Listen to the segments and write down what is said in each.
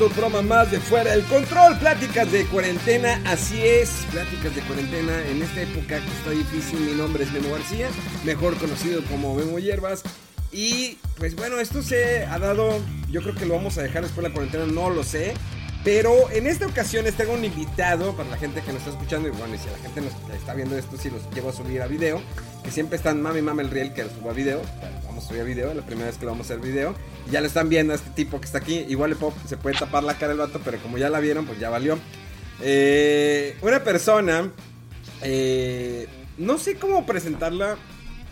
Otro programa más de Fuera. Del Control, pláticas de cuarentena, así es, pláticas de cuarentena en esta época que está difícil, mi nombre es Memo García, mejor conocido como Memo Hierbas, y pues bueno, esto se ha dado, yo creo que lo vamos a dejar después de la cuarentena, no lo sé, pero en esta ocasión les tengo un invitado para la gente que nos está escuchando, y bueno, y si la gente nos está viendo esto, si los llevo a subir a video, que siempre están mami mami el riel que lo subo a video, vamos a subir a video, la primera vez que lo vamos a hacer video, ya lo están viendo a este tipo que está aquí, igual le se puede tapar la cara el vato, pero como ya la vieron, pues ya valió. Eh, una persona, eh, no sé cómo presentarla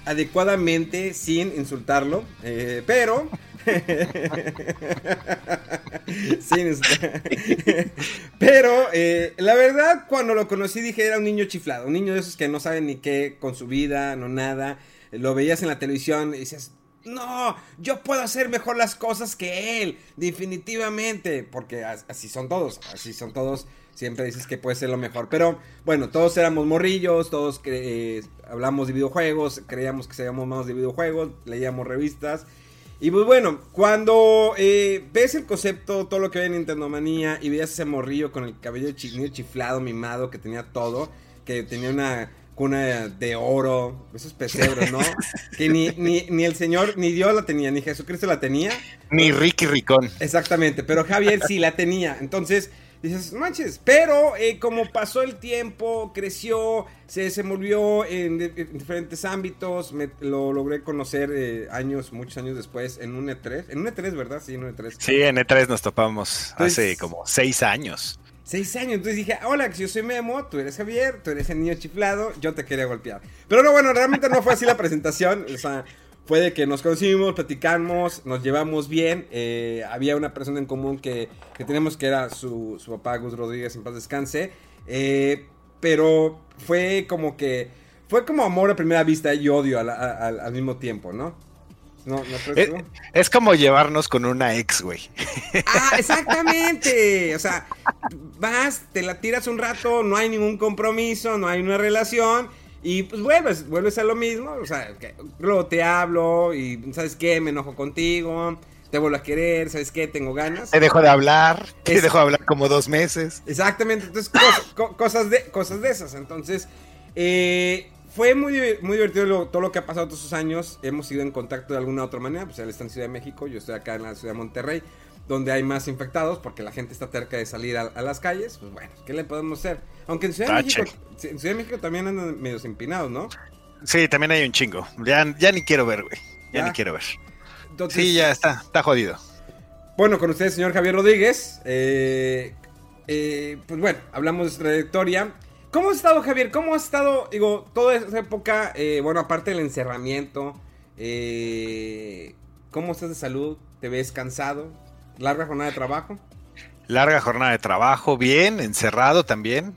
adecuadamente sin insultarlo, eh, pero... insultar- pero eh, la verdad cuando lo conocí dije era un niño chiflado, un niño de esos que no saben ni qué con su vida, no nada, lo veías en la televisión y dices... No, yo puedo hacer mejor las cosas que él, definitivamente, porque as- así son todos, así son todos, siempre dices que puede ser lo mejor, pero bueno, todos éramos morrillos, todos eh, hablamos de videojuegos, creíamos que sabíamos más de videojuegos, leíamos revistas, y pues bueno, cuando eh, ves el concepto, todo lo que ve en Nintendo Manía y veías ese morrillo con el cabello chiflado, mimado, que tenía todo, que tenía una cuna de oro, esos pesebros, ¿no? que ni, ni, ni el Señor, ni Dios la tenía, ni Jesucristo la tenía. Ni Ricky Ricón. Exactamente, pero Javier sí la tenía. Entonces dices, manches, pero eh, como pasó el tiempo, creció, se desenvolvió en, en diferentes ámbitos, me- lo logré conocer eh, años, muchos años después en un E3. En un E3, ¿verdad? Sí, en un E3. Sí, en E3 nos topamos hace como seis años. Seis años, entonces dije, hola, yo soy Memo, tú eres Javier, tú eres el niño chiflado, yo te quería golpear. Pero no, bueno, realmente no fue así la presentación, o sea, fue de que nos conocimos, platicamos, nos llevamos bien, eh, había una persona en común que, que tenemos que era su, su papá, Gus Rodríguez, en paz descanse, eh, pero fue como que, fue como amor a primera vista y odio al, al- al mismo tiempo, ¿no? ¿No, no Es, tú? es como llevarnos con una ex, güey. Ah, exactamente. O sea, vas, te la tiras un rato, no hay ningún compromiso, no hay una relación. Y pues vuelves, vuelves a lo mismo. O sea, que luego te hablo y ¿sabes qué? Me enojo contigo. Te vuelvo a querer, ¿sabes qué? Tengo ganas. Te dejo de hablar, te Es- dejo de hablar como dos meses. Exactamente, entonces cos- co- cosas, de, cosas de esas. Entonces, eh, fue muy, muy divertido lo- todo lo que ha pasado todos esos años. Hemos ido en contacto de alguna u otra manera. Pues él está en Ciudad de México, yo estoy acá en la Ciudad de Monterrey, donde hay más infectados porque la gente está cerca de salir a, a las calles. Pues bueno, ¿qué le podemos hacer? Aunque en Ciudad, de. México, en Ciudad de México también andan medios empinados, ¿no? Sí, también hay un chingo. Ya, ya ni quiero ver, güey. Ya Ya. ni quiero ver. Entonces, Sí, ya está, está jodido. Bueno, con usted, señor Javier Rodríguez. eh, eh, pues bueno, hablamos de su trayectoria. ¿Cómo has estado, Javier? ¿Cómo has estado, digo, toda esa época? eh, bueno, aparte del encerramiento, eh, ¿cómo estás de salud? ¿Te ves cansado? ¿Larga jornada de trabajo? Larga jornada de trabajo, bien, encerrado también.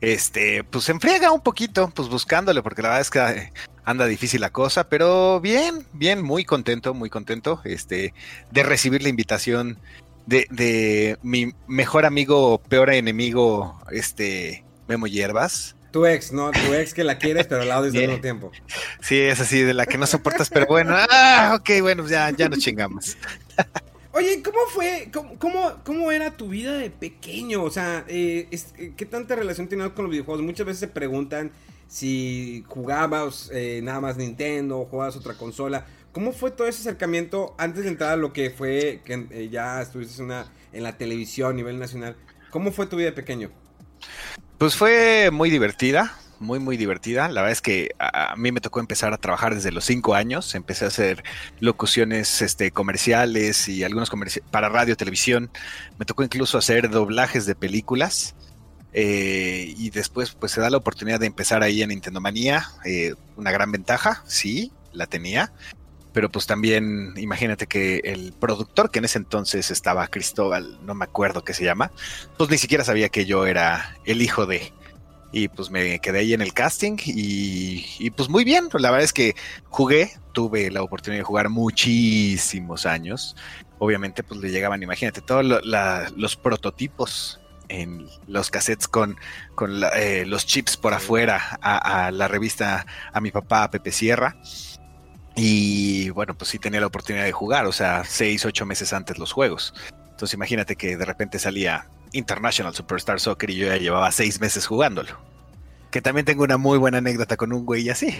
Este, pues se enfriega un poquito, pues buscándole, porque la verdad es que anda difícil la cosa, pero bien, bien, muy contento, muy contento, este, de recibir la invitación de, de mi mejor amigo, peor enemigo, este, Memo Hierbas. Tu ex, ¿no? Tu ex que la quieres, pero la odias al mismo tiempo. Sí, es así, de la que no soportas, pero bueno, ah, ok, bueno, ya, ya nos chingamos. Oye, ¿cómo fue? ¿Cómo, cómo, era tu vida de pequeño? O sea, eh, es- eh, ¿qué tanta relación tenías con los videojuegos? Muchas veces se preguntan si jugabas eh, nada más Nintendo o jugabas otra consola. ¿Cómo fue todo ese acercamiento antes de entrar a lo que fue que eh, ya estuviste en, en la televisión a nivel nacional? ¿Cómo fue tu vida de pequeño? Pues fue muy divertida, muy, muy divertida. La verdad es que a, mí me tocó empezar a trabajar desde los cinco años. Empecé a hacer locuciones este, comerciales y algunos comerciales para radio, televisión. Me tocó incluso hacer doblajes de películas. Eh, y después, pues se da la oportunidad de empezar ahí en Nintendo Manía. Eh, una gran ventaja, sí, la tenía. Pero pues también, imagínate que el productor que en ese entonces estaba Cristóbal, no me acuerdo qué se llama, pues ni siquiera sabía que yo era el hijo de. Y pues me quedé ahí en el casting y, pues muy bien, la verdad es que jugué, tuve la oportunidad de jugar muchísimos años. Obviamente pues le llegaban, imagínate, todos los prototipos en los cassettes con, con eh, los chips por afuera a, a, la revista a mi papá Pepe Sierra. Y bueno, pues sí tenía la oportunidad de jugar, o sea, seis, ocho meses antes los juegos. Entonces imagínate que de repente salía International Superstar Soccer y yo ya llevaba seis meses jugándolo. Que también tengo una muy buena anécdota con un güey así.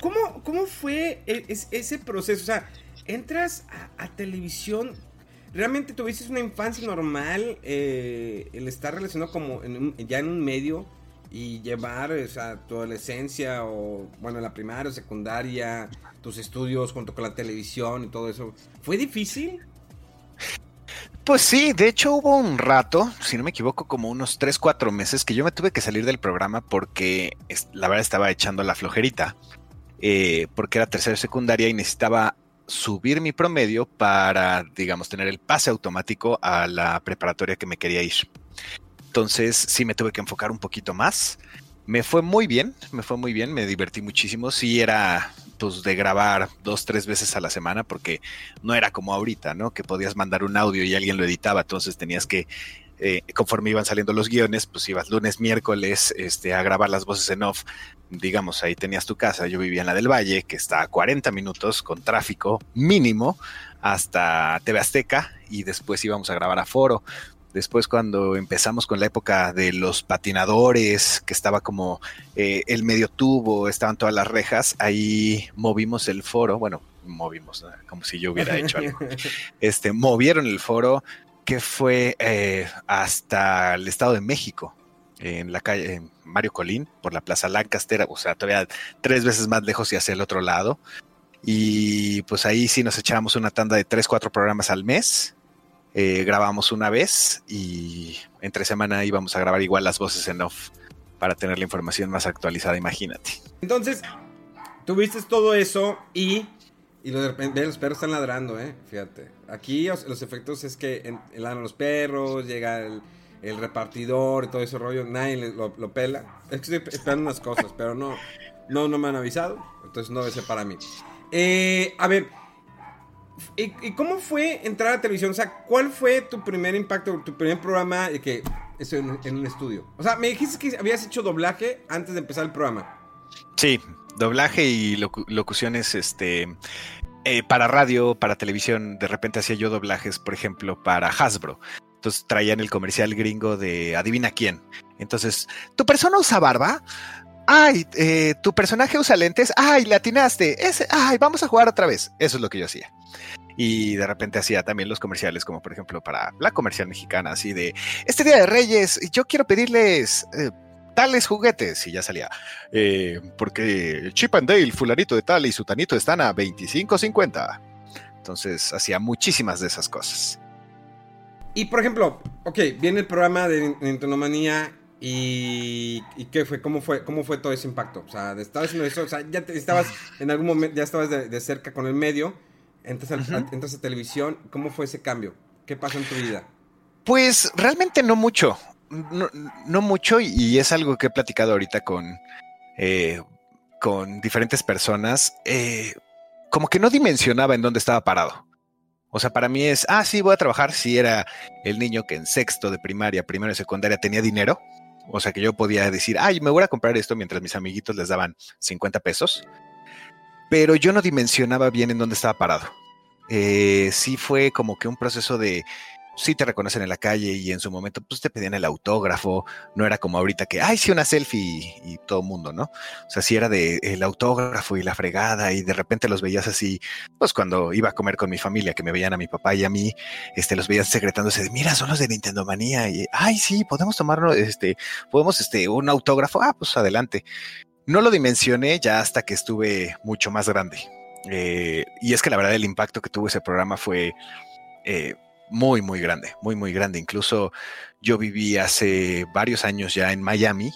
¿Cómo, cómo fue e, ese proceso? O sea, entras a, televisión, ¿realmente tuviste una infancia normal? Eh, el estar relacionado como ya en un medio y llevar esa, tu adolescencia o, bueno, la primaria o secundaria, tus estudios junto con la televisión y todo eso, ¿fue difícil? Pues sí, de hecho hubo un rato, si no me equivoco, como unos 3, 4 meses que yo me tuve que salir del programa porque la verdad estaba echando la flojerita, eh, porque era tercera secundaria y necesitaba subir mi promedio para, digamos, tener el pase automático a la preparatoria que me quería ir. Entonces sí me tuve que enfocar un poquito más. Me fue muy bien, me fue muy bien, me divertí muchísimo. Sí era pues de grabar dos, tres veces a la semana porque no era como ahorita, ¿no? Que podías mandar un audio y alguien lo editaba, entonces tenías que eh, conforme iban saliendo los guiones, pues ibas lunes, miércoles este, a grabar las voces en off. Digamos, ahí tenías tu casa. Yo vivía en la del Valle, que está a 40 minutos con tráfico mínimo hasta TV Azteca y después íbamos a grabar a Foro. Después cuando empezamos con la época de los patinadores, que estaba como eh, el medio tubo, estaban todas las rejas, ahí movimos el foro, bueno, movimos, como si yo hubiera hecho algo. Este, movieron el foro que fue eh, hasta el Estado de México, en la calle en Mario Colín, por la Plaza Lancaster, o sea, todavía tres veces más lejos y hacia el otro lado. Y pues ahí sí nos echábamos una tanda de tres, cuatro programas al mes eh, grabamos una vez y entre semana íbamos a grabar igual las voces en off para tener la información más actualizada, imagínate. Entonces, tuviste todo eso y, y los perros están ladrando, ¿eh? Fíjate. Aquí los efectos es que ladran los perros, llega el, repartidor y todo ese rollo, nadie lo, pela. Es que estoy esperando unas cosas, pero no, no, no me han avisado, entonces no debe ser para mí. Eh, a ver, ¿Y, cómo fue entrar a televisión? O sea, ¿cuál fue tu primer impacto, tu primer programa que estoy en, un estudio? O sea, me dijiste que habías hecho doblaje antes de empezar el programa. Sí, doblaje y locuciones, este, eh, para radio, para televisión. De repente hacía yo doblajes, por ejemplo, para Hasbro. Entonces traían el comercial gringo de Adivina quién. Entonces, ¿tu persona usa barba? Ay, eh, tu personaje usa lentes. Ay, le atinaste. Ay, vamos a jugar otra vez. Eso es lo que yo hacía. Y de repente hacía también los comerciales, como por ejemplo para la comercial mexicana, así de este día de Reyes, yo quiero pedirles eh, tales juguetes. Y ya salía. Eh, porque Chip and Dale, fulanito de tal y su tanito están a 25.50. Entonces hacía muchísimas de esas cosas. Y por ejemplo, ok, viene el programa de Nintendo Manía y, qué fue? ¿Cómo fue? ¿Cómo fue todo ese impacto? O sea, estabas haciendo eso, o sea, ya estabas en algún momento, ya estabas de, cerca con el medio, entras, a, televisión, ¿cómo fue ese cambio? ¿Qué pasó en tu vida? Pues realmente no mucho, no, mucho y, es algo que he platicado ahorita con, eh, con diferentes personas, eh, como que no dimensionaba en dónde estaba parado. O sea, para mí es, ah, sí, voy a trabajar si era el niño que en sexto de primaria, primero y secundaria tenía dinero o sea, que yo podía decir, ay, me voy a comprar esto mientras mis amiguitos les daban 50 pesos. Pero yo no dimensionaba bien en dónde estaba parado. Eh, sí fue como que un proceso de sí te reconocen en la calle y en su momento pues te pedían el autógrafo, no era como ahorita que, ay, sí, una selfie y, todo mundo, ¿no? O sea, sí era de el autógrafo y la fregada y de repente los veías así, pues cuando iba a comer con mi familia, que me veían a mi papá y a mí, este, los veían secretándose de, mira, son los de Nintendo Manía y, ay, sí, podemos tomarlo, este, podemos, este, un autógrafo, ah, pues adelante. No lo dimensioné ya hasta que estuve mucho más grande. Eh, y es que la verdad el impacto que tuvo ese programa fue... Eh, muy, muy grande, muy, muy grande. Incluso yo viví hace varios años ya en Miami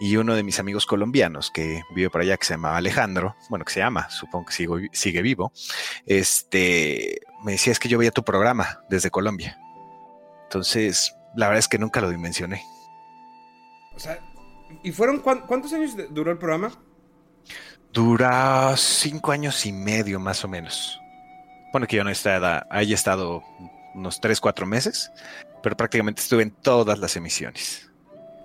y uno de mis amigos colombianos que vive por allá, que se llama Alejandro, bueno, que se llama, supongo que sigo, sigue vivo, este, me decía, es que yo veía tu programa desde Colombia. Entonces, la verdad es que nunca lo dimensioné. O sea, ¿y fueron cuántos años duró el programa? Dura cinco años y medio más o menos. Bueno, que yo no he estado, haya estado unos 3, 4 meses, pero prácticamente estuve en todas las emisiones.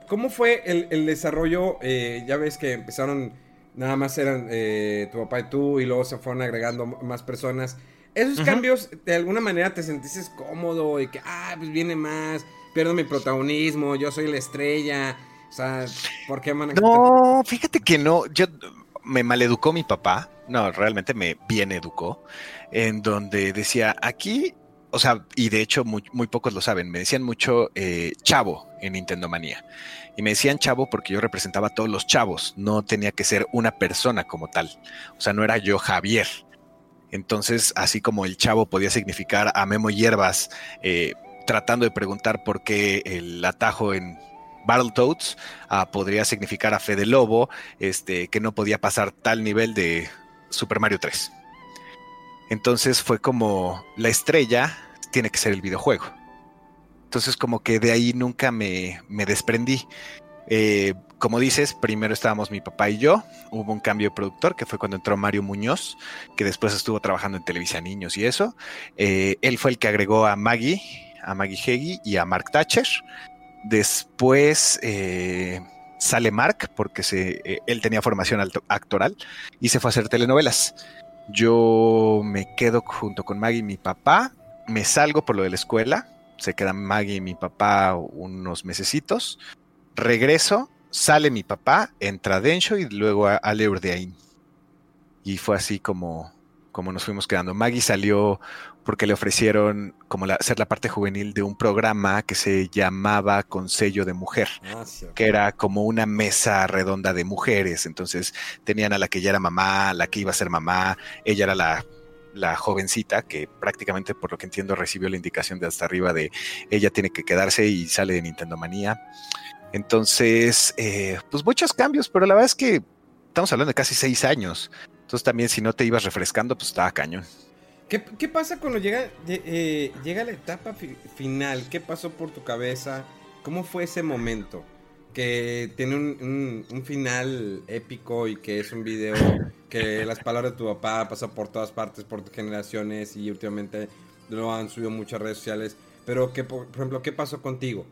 ¿Cómo fue el, desarrollo? Eh, ya ves que empezaron, nada más eran eh, tu papá y tú, y luego se fueron agregando más personas. ¿Esos cambios, de alguna manera, te sentiste cómodo y que, ah, pues viene más, pierdo mi protagonismo, yo soy la estrella? O sea, ¿por qué, man? No, fíjate que no, yo me maleducó mi papá, no, realmente me bien educó, en donde decía, aquí o sea, y de hecho muy, pocos lo saben, me decían mucho eh, chavo en Nintendo Manía. Y me decían chavo porque yo representaba a todos los chavos, no tenía que ser una persona como tal. O sea, no era yo Javier. Entonces, así como el chavo podía significar a Memo Hierbas, eh, tratando de preguntar por qué el atajo en Battletoads ah, podría significar a Fede Lobo, este, que no podía pasar tal nivel de Super Mario 3. Entonces fue como la estrella tiene que ser el videojuego. Entonces como que de ahí nunca me, desprendí. Eh, como dices, primero estábamos mi papá y yo. Hubo un cambio de productor que fue cuando entró Mario Muñoz, que después estuvo trabajando en Televisa Niños y eso. Eh, él fue el que agregó a Maggie, a Maggie Heggie y a Mark Thatcher. Después eh, sale Mark porque se, él tenía formación actoral y se fue a hacer telenovelas. Yo me quedo junto con Maggie y mi papá, me salgo por lo de la escuela, se quedan Maggie y mi papá unos mesecitos, regreso, sale mi papá, entra Densho y luego a, a Leurdeain. Y fue así como, como nos fuimos quedando. Maggie salió porque le ofrecieron como la, ser la parte juvenil de un programa que se llamaba Consello de Mujer, ah, que era como una mesa redonda de mujeres. Entonces tenían a la que ya era mamá, la que iba a ser mamá, ella era la, la jovencita que prácticamente por lo que entiendo recibió la indicación de hasta arriba de ella tiene que quedarse y sale de Nintendo Manía. Entonces, eh, pues muchos cambios, pero la verdad es que estamos hablando de casi seis años. Entonces también si no te ibas refrescando, pues estaba cañón. ¿Qué, pasa cuando llega, eh, llega la etapa final? ¿Qué pasó por tu cabeza? ¿Cómo fue ese momento? Que tiene un, final épico y que es un video que las palabras de tu papá pasan por todas partes, por generaciones y últimamente lo han subido muchas redes sociales. Pero, que, por, ejemplo, ¿qué pasó contigo?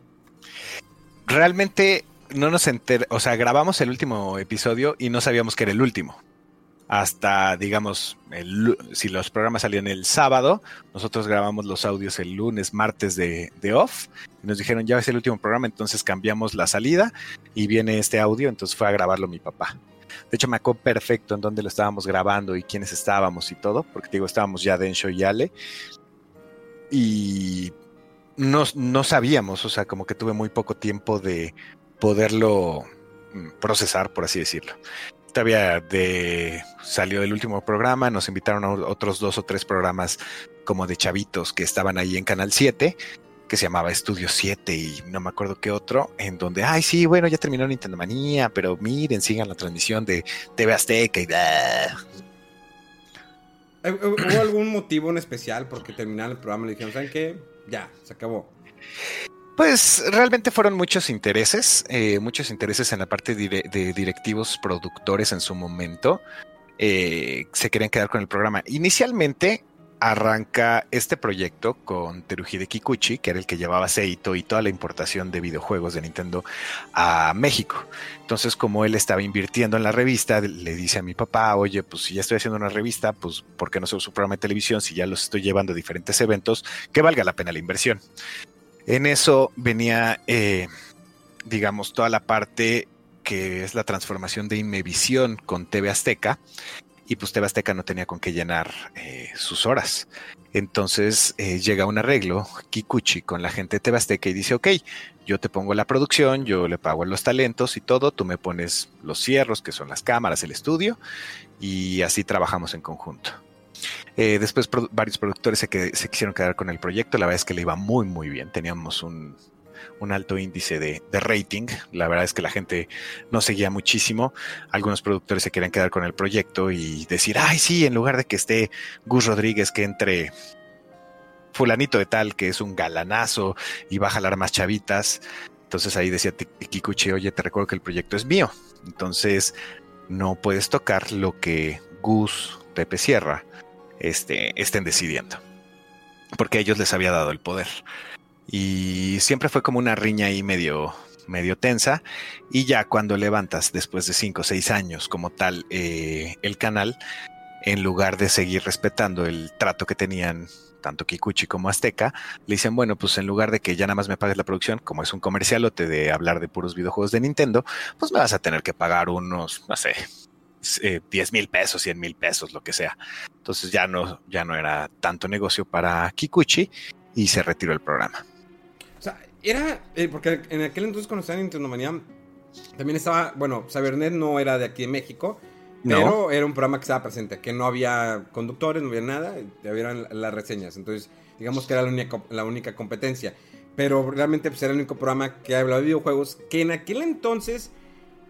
Realmente no nos enteramos, o sea, grabamos el último episodio y no sabíamos que era el último hasta, digamos, el, si los programas salían el sábado, nosotros grabamos los audios el lunes, martes de, off. Y nos dijeron, ya es el último programa, entonces cambiamos la salida y viene este audio, entonces fue a grabarlo mi papá. De hecho, me acuerdo perfecto en dónde lo estábamos grabando y quiénes estábamos y todo, porque digo, estábamos ya Densho y Ale. Y no, no sabíamos, o sea, como que tuve muy poco tiempo de poderlo mm, procesar, por así decirlo todavía de salió el último programa, nos invitaron a otros dos o tres programas como de chavitos que estaban ahí en Canal 7, que se llamaba Estudio 7 y no me acuerdo qué otro, en donde, ay, sí, bueno, ya terminó Nintendo Manía, pero miren, sigan la transmisión de TV Azteca y... ¿Hubo algún motivo en especial porque terminaron el programa y dijeron, ¿saben qué? Ya, se acabó. Pues realmente fueron muchos intereses, eh, muchos intereses en la parte de directivos productores en su momento. Eh, se querían quedar con el programa. Inicialmente arranca este proyecto con Teruhide Kikuchi, que era el que llevaba Seito y toda la importación de videojuegos de Nintendo a México. Entonces, como él estaba invirtiendo en la revista, le dice a mi papá, oye, pues si ya estoy haciendo una revista, pues ¿por qué no subo su programa de televisión si ya los estoy llevando a diferentes eventos? Que valga la pena la inversión. En eso venía, eh, digamos, toda la parte que es la transformación de Imevisión con TV Azteca y pues TV Azteca no tenía con qué llenar eh, sus horas. Entonces eh, llega un arreglo, Kikuchi, con la gente de TV Azteca y dice, ok, yo te pongo la producción, yo le pago los talentos y todo, tú me pones los cierros, que son las cámaras, el estudio, y así trabajamos en conjunto. Eh, después varios productores se, que, se quisieron quedar con el proyecto, la verdad es que le iba muy muy bien, teníamos un, alto índice de, rating. La verdad es que la gente no seguía muchísimo. Algunos productores se querían quedar con el proyecto y decir, ay, sí, en lugar de que esté Gus Rodríguez, que entre fulanito de tal, que es un galanazo y va a jalar más chavitas. Entonces ahí decía Kikuchi, oye, te recuerdo que el proyecto es mío. Entonces no puedes tocar lo que Gus, Pepe Sierra, este, estén decidiendo. Porque a ellos les había dado el poder. Y siempre fue como una riña ahí medio, medio tensa. Y ya cuando levantas después de cinco o seis años como tal eh, el canal, en lugar de seguir respetando el trato que tenían tanto Kikuchi como Azteca, le dicen, bueno, pues en lugar de que ya nada más me pagues la producción, como es un comercialote de hablar de puros videojuegos de Nintendo, pues me vas a tener que pagar unos, no sé, 10 mil pesos, 100 mil pesos, lo que sea. Entonces ya no, ya no era tanto negocio para Kikuchi y se retiró el programa. Era, eh, porque en aquel entonces cuando estaba en Nintendo Manía, también estaba, bueno, Cybernet no era de aquí de México, pero era un programa que estaba presente, que no había conductores, no había nada, había las reseñas. Entonces, digamos que era la única, la única competencia. Pero realmente pues, era el único programa que hablaba de videojuegos, que en aquel entonces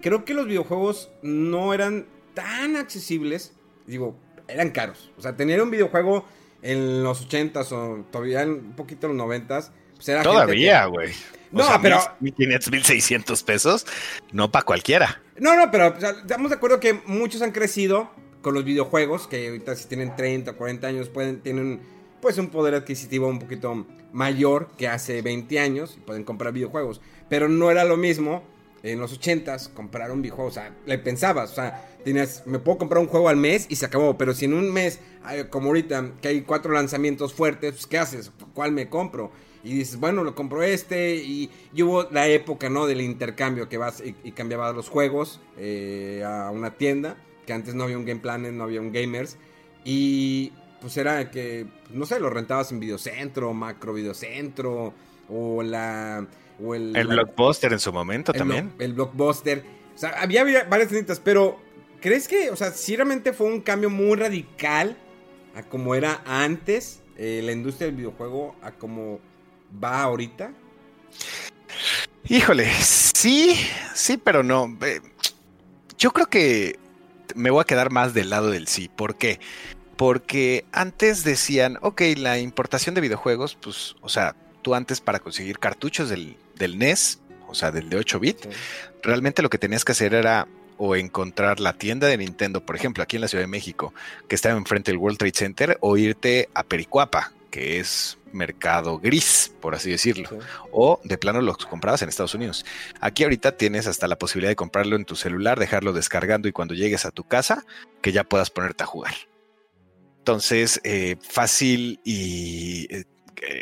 creo que los videojuegos no eran tan accesibles. Digo, eran caros. O sea, tener un videojuego en los 80s o todavía un poquito en los 90s pues Todavía, güey. No, pero. 1.600 pesos, no para cualquiera. No, no, pero estamos de acuerdo que muchos han crecido con los videojuegos, que ahorita si tienen 30 o 40 años, pueden, tienen pues un poder adquisitivo un poquito mayor que hace 20 años y pueden comprar videojuegos. Pero no era lo mismo en los 80s comprar un videojuego. O sea, le pensabas, o sea, tienes, me puedo comprar un juego al mes y se acabó. Pero si en un mes, como ahorita, que hay cuatro lanzamientos fuertes, pues ¿qué haces? ¿Cuál me compro? y dices, bueno, lo compro este. Y, hubo la época, ¿no? Del intercambio que vas y, cambiabas los juegos eh, a una tienda. Que antes no había un Game Planet, no había un Gamers. Y pues era que, no sé, lo rentabas en Videocentro, Macro Videocentro. O la. O el, el Blockbuster en su momento también. el Blockbuster. O sea, había, varias tiendas, pero ¿crees que, o sea, si realmente fue un cambio muy radical a como era antes eh, la industria del videojuego, a como va ahorita? Híjole, sí, sí, pero no. Yo creo que me voy a quedar más del lado del sí. ¿Por qué? Porque antes decían, ok, la importación de videojuegos, pues, o sea, tú antes para conseguir cartuchos del, NES, o sea, del de 8 bit, realmente lo que tenías que hacer era o encontrar la tienda de Nintendo, por ejemplo, aquí en la Ciudad de México, que estaba enfrente del World Trade Center, o irte a Pericuapa, que es mercado gris, por así decirlo. O de plano los comprabas en Estados Unidos. Aquí ahorita tienes hasta la posibilidad de comprarlo en tu celular, dejarlo descargando y cuando llegues a tu casa, que ya puedas ponerte a jugar. Entonces, eh, fácil y eh,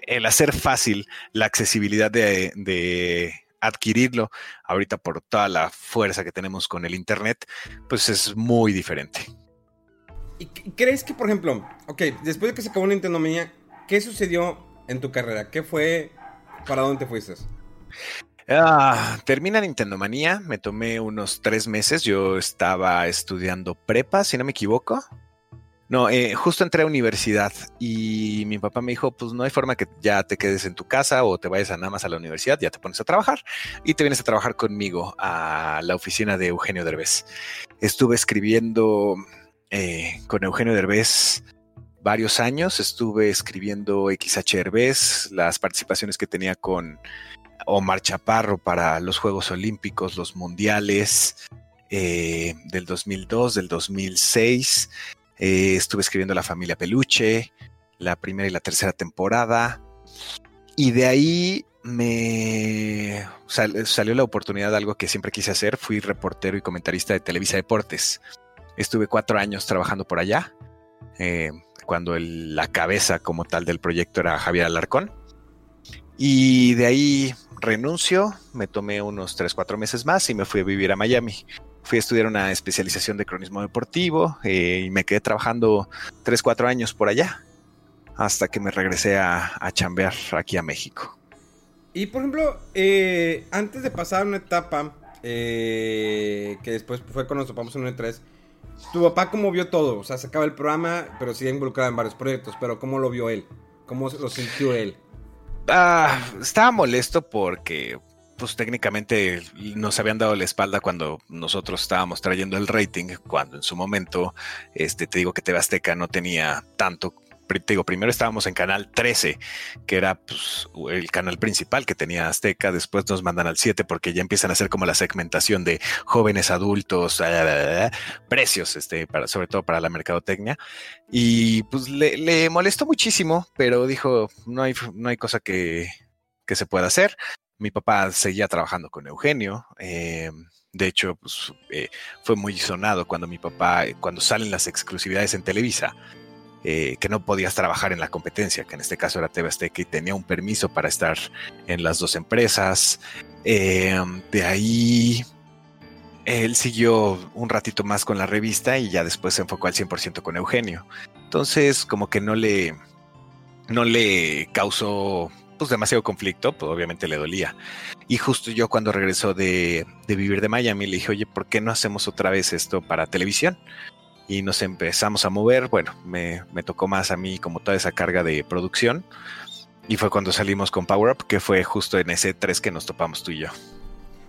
el hacer fácil la accesibilidad de, de adquirirlo ahorita por toda la fuerza que tenemos con el Internet, pues es muy diferente. ¿Y crees que, por ejemplo, ok, después de que se acabó Nintendo Mania, ¿qué sucedió en tu carrera? ¿Qué fue? ¿Para dónde te fuiste? Ah, termina Nintendo Manía, me tomé unos tres meses, yo estaba estudiando prepa, si no me equivoco. No, eh, justo entré a universidad y mi papá me dijo, pues no hay forma que ya te quedes en tu casa o te vayas a nada más a la universidad, ya te pones a trabajar y te vienes a trabajar conmigo a la oficina de Eugenio Derbez. Estuve escribiendo eh, con Eugenio Derbez varios años. Estuve escribiendo XHRBs, las participaciones que tenía con Omar Chaparro para los Juegos Olímpicos, los Mundiales eh, del 2002, del 2006. Eh, estuve escribiendo La Familia Peluche, la primera y la tercera temporada. Y de ahí me salió la oportunidad de algo que siempre quise hacer. Fui reportero y comentarista de Televisa Deportes. Estuve cuatro años trabajando por allá, eh, cuando la cabeza como tal del proyecto era Javier Alarcón. Y de ahí renuncio, me tomé unos tres, cuatro meses más y me fui a vivir a Miami. Fui a estudiar una especialización de cronismo deportivo eh, y me quedé trabajando tres, cuatro años por allá hasta que me regresé a, a chambear aquí a México. Y por ejemplo, eh, antes de pasar una etapa eh, que después fue cuando nos topamos en un E3, tu papá cómo vio todo, o sea, se acaba el programa, pero sigue involucrado en varios proyectos, pero cómo lo vio él, cómo lo sintió él. Ah, estaba molesto porque pues técnicamente nos habían dado la espalda cuando nosotros estábamos trayendo el rating, cuando en su momento, este, te digo que TV Azteca no tenía tanto digo, primero estábamos en Canal 13, que era pues, el canal principal que tenía Azteca, después nos mandan al 7 porque ya empiezan a hacer como la segmentación de jóvenes adultos, precios, este, sobre todo para la mercadotecnia. Y pues le, molestó muchísimo, pero dijo, no hay, no hay cosa que se pueda hacer. Mi papá seguía trabajando con Eugenio. Eh, de hecho, pues, eh, fue muy sonado cuando mi papá, cuando salen las exclusividades en Televisa, eh, que no podías trabajar en la competencia, que en este caso era TV Azteca y tenía un permiso para estar en las dos empresas. Eh, de ahí él siguió un ratito más con la revista y ya después se enfocó al 100% con Eugenio. Entonces, como que no le, no le causó pues demasiado conflicto, pues obviamente le dolía. Y justo yo cuando regresó de, de, vivir de Miami le dije, oye, ¿por qué no hacemos otra vez esto para televisión? y nos empezamos a mover. Bueno, me, tocó más a mí como toda esa carga de producción. Y fue cuando salimos con Power Up, que fue justo en ese 3 que nos topamos tú y yo.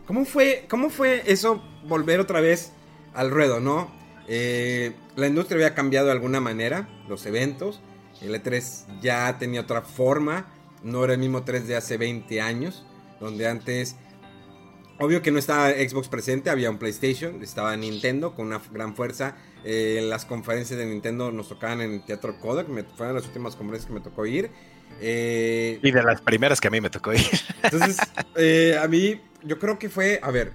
¿Cómo fue, cómo fue eso volver otra vez al ruedo, no? Eh, la industria había cambiado de alguna manera, los eventos. El E3 ya tenía otra forma, no era el mismo 3 de hace 20 años, donde antes Obvio que no estaba Xbox presente, había un PlayStation, estaba Nintendo con una gran fuerza. Eh, las conferencias de Nintendo nos tocaban en el Teatro Kodak, me, fueron las últimas conferencias que me tocó ir. Eh, y de las primeras que a mí me tocó ir. Entonces, eh, a mí, yo creo que fue, a ver,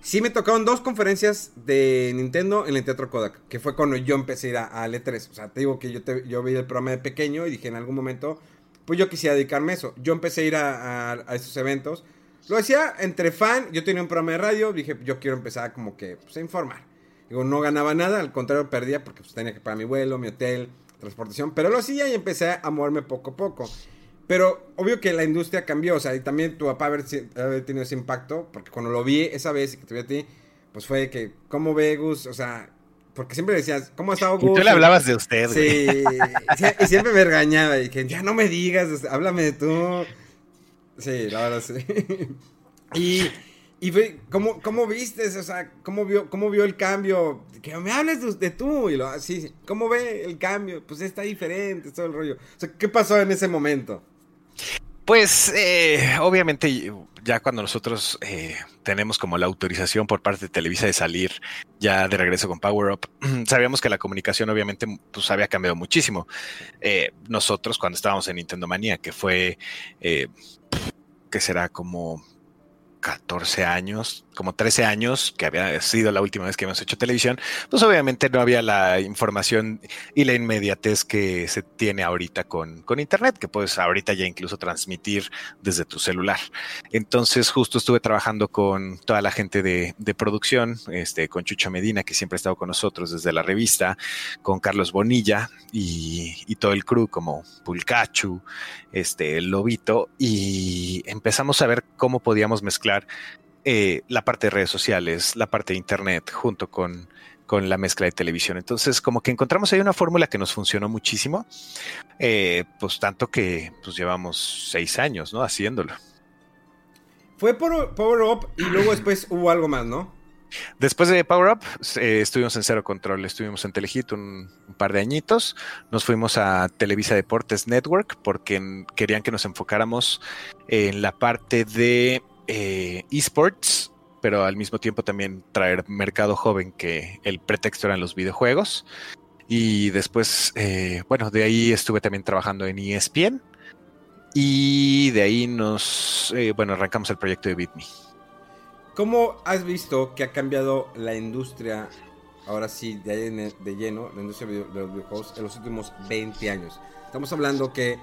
sí me tocaron dos conferencias de Nintendo en el Teatro Kodak, que fue cuando yo empecé a ir a, E3. O sea, te digo que yo, te, yo vi el programa de pequeño y dije en algún momento, pues yo quisiera dedicarme a eso. Yo empecé a ir a, a, a esos eventos lo hacía entre fan, yo tenía un programa de radio, dije, yo quiero empezar como que pues, a informar. Digo, no ganaba nada, al contrario perdía porque pues, tenía que pagar mi vuelo, mi hotel, transportación, pero lo hacía y empecé a moverme poco a poco. Pero obvio que la industria cambió, o sea, y también tu papá haber, haber tenido ese impacto, porque cuando lo vi esa vez y que te vi a ti, pues fue que, ¿cómo ve Gus? O sea, porque siempre decías, ¿cómo estado Gus? Y tú le hablabas de usted, Sí, y siempre me regañaba y que ya no me digas, háblame de tú. Sí, la verdad sí. y, y ¿cómo, ¿cómo viste? O sea, ¿cómo vio, cómo vio el cambio? Que me hables de, tú. Y lo, sí, ¿cómo ve el cambio? Pues está diferente, todo el rollo. O sea, ¿qué pasó en ese momento? Pues eh, obviamente ya cuando nosotros eh, tenemos como la autorización por parte de Televisa de salir ya de regreso con Power Up, sabíamos que la comunicación obviamente pues había cambiado muchísimo. Eh, nosotros cuando estábamos en Nintendo Manía, que fue, que será como 14 años, como 13 años, que había sido la última vez que hemos hecho televisión, pues obviamente no había la información y la inmediatez que se tiene ahorita con, con Internet, que puedes ahorita ya incluso transmitir desde tu celular. Entonces justo estuve trabajando con toda la gente de, de producción, este, con Chucho Medina, que siempre ha estado con nosotros desde la revista, con Carlos Bonilla y, y todo el crew como Pulcachu, este, el Lobito, y empezamos a ver cómo podíamos mezclar eh, la parte de redes sociales, la parte de internet, junto con, con la mezcla de televisión. Entonces, como que encontramos ahí una fórmula que nos funcionó muchísimo, eh, pues tanto que pues llevamos seis años, ¿no? Haciéndolo. Fue por Power Up y luego después hubo algo más, ¿no? Después de Power Up, eh, estuvimos en Cero Control, estuvimos en Telehit un, un, par de añitos, nos fuimos a Televisa Deportes Network porque querían que nos enfocáramos en la parte de esports, pero al mismo tiempo también traer mercado joven que el pretexto eran los videojuegos. Y después, eh, bueno, de ahí estuve también trabajando en ESPN. Y de ahí nos, eh, bueno, arrancamos el proyecto de BitMe. ¿Cómo has visto que ha cambiado la industria, ahora sí, de lleno, la industria de los videojuegos en los últimos 20 años? Estamos hablando que,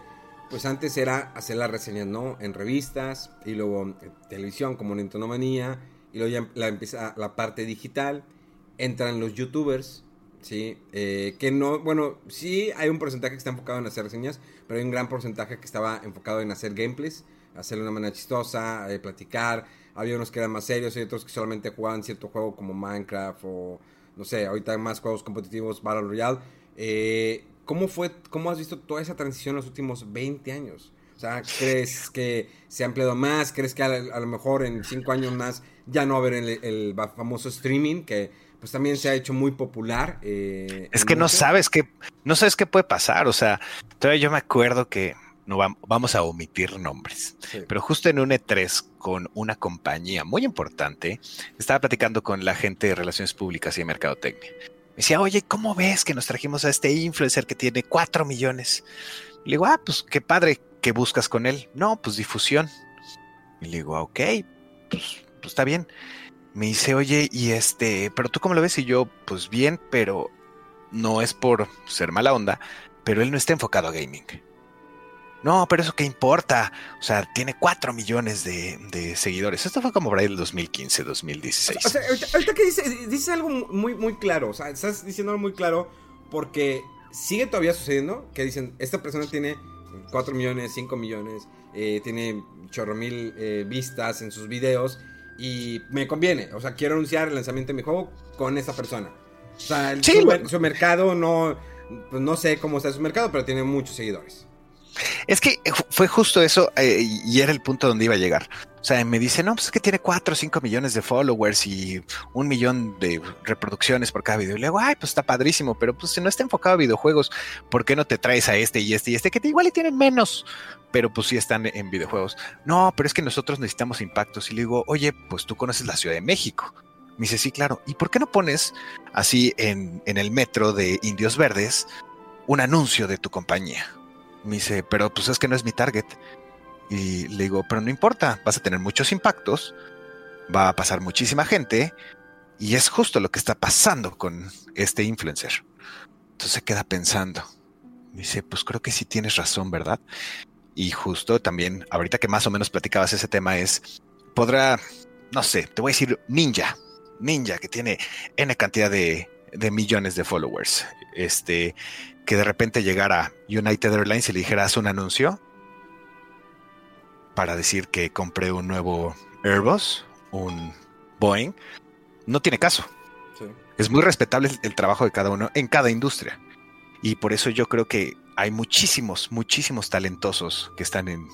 pues antes era hacer las reseñas, ¿no? En revistas y luego en televisión como Nintendo Manía y luego ya la, empieza la parte digital, entran los youtubers, ¿sí? Eh, que no, bueno, sí hay un porcentaje que está enfocado en hacer reseñas, pero hay un gran porcentaje que estaba enfocado en hacer gameplays, hacerlo de una manera chistosa, eh, platicar. Había unos que eran más serios y otros que solamente jugaban cierto juego como Minecraft o, no sé, ahorita hay más juegos competitivos, Battle Royale. Eh, ¿Cómo fue, cómo has visto toda esa transición en los últimos 20 años? O sea, ¿crees que se ha ampliado más? ¿Crees que a, lo mejor en 5 años más ya no va a haber el famoso streaming que pues también se ha hecho muy popular. Eh, es que no sabes qué, no sabes qué puede pasar. O sea, todavía yo me acuerdo que no vamos a omitir nombres, pero justo en un E3 con una compañía muy importante, estaba platicando con la gente de relaciones públicas y de mercadotecnia. Me decía, oye, ¿cómo ves que nos trajimos a este influencer que tiene 4 millones? le digo, ah, pues qué padre, ¿qué buscas con él? No, pues difusión. Y le digo, ok, pues, pues está bien me dice, oye, y este, pero tú cómo lo ves? Y yo, pues bien, pero no es por ser mala onda, pero él no está enfocado a gaming. No, pero eso qué importa. O sea, tiene 4 millones de, seguidores. Esto fue como por ahí el 2015, 2016. O sea, ahorita, que dices dice algo muy, muy claro. O sea, estás diciendo algo muy claro porque sigue todavía sucediendo que dicen, esta persona tiene 4 millones, 5 millones, eh, tiene chorro mil eh, vistas en sus videos y me conviene. O sea, quiero anunciar el lanzamiento de mi juego con esa persona. O sea, su, mercado no, pues no sé cómo está su mercado, pero tiene muchos seguidores. Es que fue justo eso eh, y era el punto donde iba a llegar. O sea, me dice, no, pues es que tiene 4 o 5 millones de followers y un millón de reproducciones por cada video. Y le digo, ay, pues está padrísimo, pero pues si no está enfocado a videojuegos, ¿por qué no te traes a este y este y este que igual y tienen menos? Pero pues sí están en videojuegos. No, pero es que nosotros necesitamos impactos. Y le digo, oye, pues tú conoces la Ciudad de México. Me dice, sí, claro. ¿Y por qué no pones así en el metro de Indios Verdes un anuncio de tu compañía? Me dice, pero pues es que no es mi target. Y le digo, pero no importa, vas a tener muchos impactos, va a pasar muchísima gente, y es justo lo que está pasando con este influencer. Entonces se queda pensando. Dice, pues creo que sí tienes razón, ¿verdad? Y justo también, ahorita que más o menos platicabas ese tema, es, podrá, no sé, te voy a decir Ninja, Ninja, que tiene N cantidad de, de millones de followers. Este, que de repente llegara United Airlines y le dijera, haz un anuncio para decir que compré un nuevo Airbus, un Boeing, no tiene caso. Es muy respetable el, trabajo de cada uno en cada industria. Y por eso yo creo que hay muchísimos, muchísimos talentosos que están en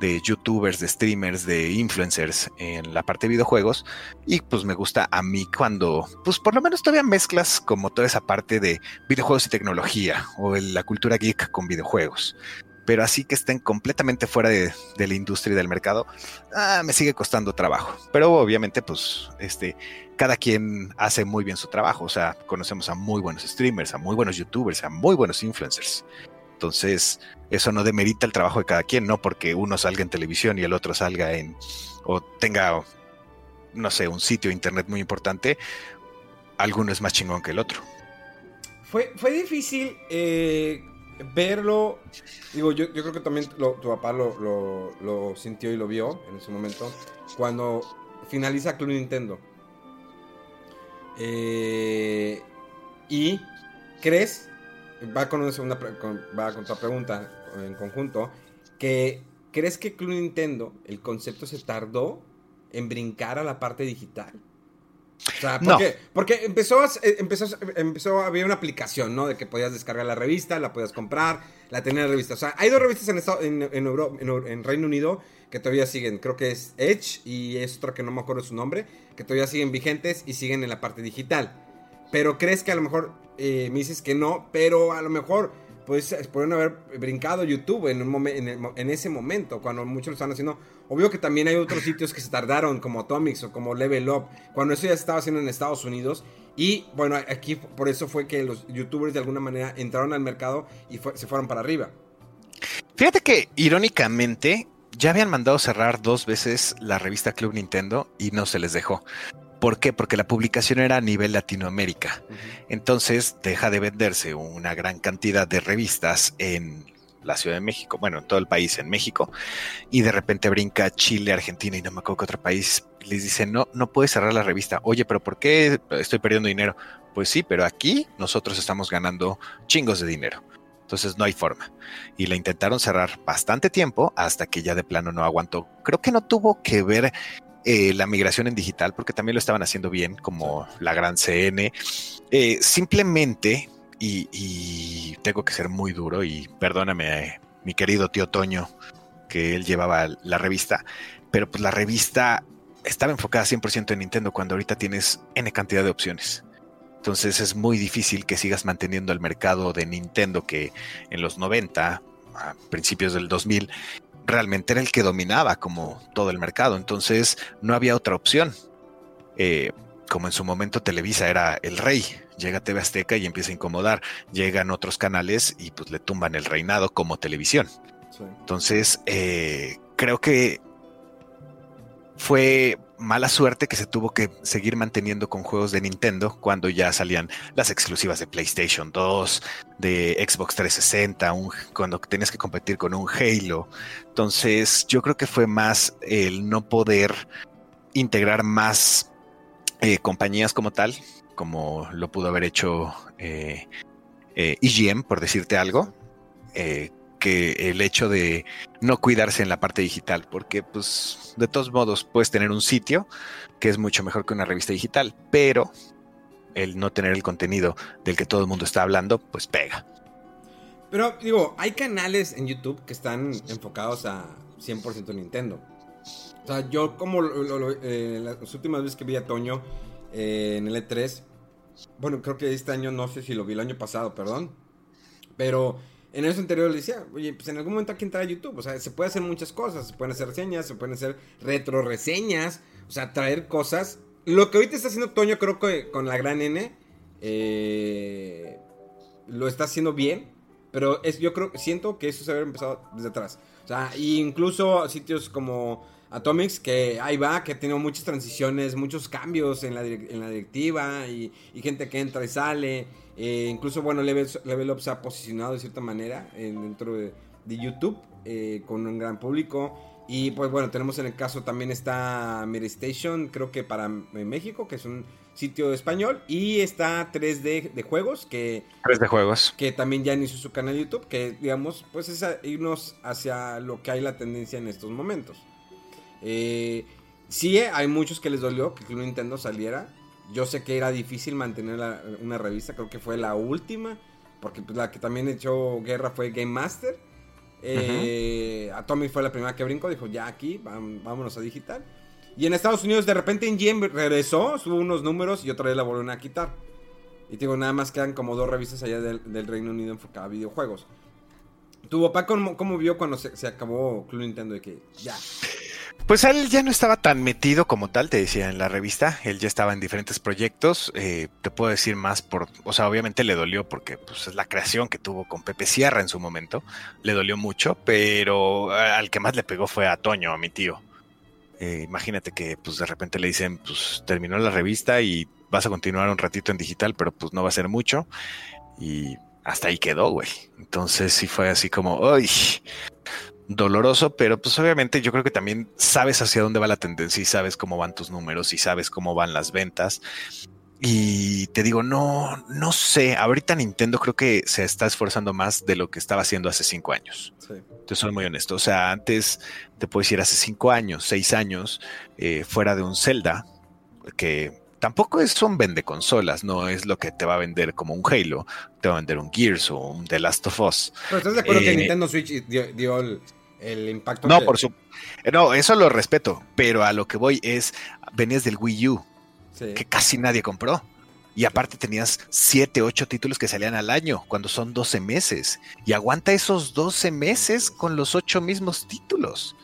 de youtubers, de streamers, de influencers en la parte de videojuegos. Y pues me gusta a mí cuando, pues por lo menos todavía mezclas como toda esa parte de videojuegos y tecnología o la cultura geek con videojuegos pero así que estén completamente fuera de, la industria y del mercado, ah, me sigue costando trabajo. Pero obviamente, pues, este, cada quien hace muy bien su trabajo. O sea, conocemos a muy buenos streamers, a muy buenos youtubers, a muy buenos influencers. Entonces, eso no demerita el trabajo de cada quien, no porque uno salga en televisión y el otro salga en, o tenga, no sé, un sitio de internet muy importante, alguno es más chingón que el otro. Fue, fue difícil eh, verlo, digo, yo, creo que también tu papá lo, sintió y lo vio en ese momento, cuando finaliza Club Nintendo. Eh, y crees, va con una segunda, va con otra pregunta en conjunto, que crees que Club Nintendo, el concepto se tardó en brincar a la parte digital. O sea, porque, porque empezó, a, eh, empezó, empezó a haber una aplicación, ¿no? De que podías descargar la revista, la podías comprar, la tenías la revista. O sea, hay dos revistas en, en, en, en, Reino Unido que todavía siguen. Creo que es Edge y es otra que no me acuerdo su nombre. Que todavía siguen vigentes y siguen en la parte digital. Pero crees que a lo mejor eh, me dices que no, pero a lo mejor pues pueden haber brincado YouTube en, ese momento, cuando muchos lo están haciendo. Obvio que también hay otros sitios que se tardaron, como Atomics o como Level Up, cuando eso ya se estaba haciendo en Estados Unidos. Y bueno, aquí por eso fue que los youtubers de alguna manera entraron al mercado y se fueron para arriba. Fíjate que irónicamente ya habían mandado cerrar dos veces la revista Club Nintendo y no se les dejó. ¿Por qué? Porque la publicación era a nivel Latinoamérica. Entonces deja de venderse una gran cantidad de revistas en la Ciudad de México, bueno, en todo el país, en México, y de repente brinca Chile, Argentina y no me acuerdo qué otro país. Les dicen, no, no puedes cerrar la revista. Oye, pero ¿por qué estoy perdiendo dinero? Pues sí, pero aquí nosotros estamos ganando chingos de dinero. Entonces no hay forma. Y la intentaron cerrar bastante tiempo hasta que ya de plano no aguantó. Creo que no tuvo que ver eh, la migración en digital, porque también lo estaban haciendo bien, como la gran CN. Eh, simplemente, y, tengo que ser muy duro, y perdóname, mi querido tío Toño, que él llevaba la revista, pero pues la revista estaba enfocada 100% en Nintendo cuando ahorita tienes N cantidad de opciones. Entonces es muy difícil que sigas manteniendo el mercado de Nintendo que en los 90, a principios del 2000, realmente era el que dominaba como todo el mercado. Entonces no había otra opción. Eh, como en su momento Televisa era el rey, llega TV Azteca y empieza a incomodar, llegan otros canales y pues le tumban el reinado como televisión. Entonces, eh, creo que fue mala suerte que se tuvo que seguir manteniendo con juegos de Nintendo cuando ya salían las exclusivas de PlayStation 2, de Xbox 360, cuando tenías que competir con un Halo. Entonces yo creo que fue más el no poder integrar más eh, compañías como tal, como lo pudo haber hecho eh, eh, EGM, por decirte algo, que el hecho de no cuidarse en la parte digital, porque pues de todos modos puedes tener un sitio que es mucho mejor que una revista digital, pero el no tener el contenido del que todo el mundo está hablando, pues pega. Pero digo, hay canales en YouTube que están enfocados a 100% Nintendo. O sea, yo como eh, las últimas veces que vi a Toño eh, en el E3, bueno, creo que este año, no sé si lo vi el año pasado, perdón, pero en eso anterior le decía, oye, pues en algún momento hay que entrar a YouTube. O sea, se puede hacer muchas cosas. Se pueden hacer reseñas, se pueden hacer retro reseñas. O sea, traer cosas. Lo que ahorita está haciendo Toño, creo que con la gran N, eh, lo está haciendo bien. Pero es, yo creo, siento que eso se había empezado desde atrás. O sea, incluso sitios como Atomics, que ahí va, que ha tenido muchas transiciones, muchos cambios en la, en la directiva y, y gente que entra y sale. Eh, incluso, bueno, Level, Level, Up se ha posicionado de cierta manera dentro de, YouTube eh, con un gran público. Y pues bueno, tenemos en el caso también está Station, creo que para México, que es un sitio español. Y está 3D de juegos, que... 3D juegos. Que también ya inició su canal de YouTube, que digamos, pues es irnos hacia lo que hay la tendencia en estos momentos. Eh, sí, hay muchos que les dolió que Nintendo saliera. Yo sé que era difícil mantener una revista, creo que fue la última, porque pues, la que también echó guerra fue Game Master. Eh, Atomic fue la primera que brincó, dijo ya aquí, vámonos a digital. Y en Estados Unidos de repente en regresó, subo unos números y otra vez la volvieron a quitar. Y digo, nada más quedan como dos revistas allá del, Reino Unido enfocadas a videojuegos. ¿Tu papá cómo, vio cuando se, se acabó Club Nintendo de que ya? Pues él ya no estaba tan metido como tal, te decía en la revista. Él ya estaba en diferentes proyectos. Eh, te puedo decir más por, o sea, obviamente le dolió porque pues, es la creación que tuvo con Pepe Sierra en su momento. Le dolió mucho, pero al que más le pegó fue a Toño, a mi tío. Eh, imagínate que pues de repente le dicen, pues terminó la revista y vas a continuar un ratito en digital, pero pues no va a ser mucho. Y hasta ahí quedó, güey. Entonces sí fue así como, ¡ay! Doloroso, pero pues obviamente yo creo que también sabes hacia dónde va la tendencia y sabes cómo van tus números y sabes cómo van las ventas. Y te digo, no, no sé, ahorita Nintendo creo que se está esforzando más de lo que estaba haciendo hace cinco años. Sí. Te soy muy honesto. O sea, antes te puedo decir hace cinco años, seis años, eh, fuera de un Zelda, que tampoco es un vende consolas, no es lo que te va a vender como un Halo, te va a vender un Gears o un The Last of Us. Pero estás de acuerdo que eh, Nintendo Switch dio el, el impacto. No, por su. No, eso lo respeto, pero a lo que voy es. Venías del Wii U, que casi nadie compró. Y aparte tenías 7, 8 títulos que salían al año, cuando son 12 meses. Y aguanta esos 12 meses con los 8 mismos títulos.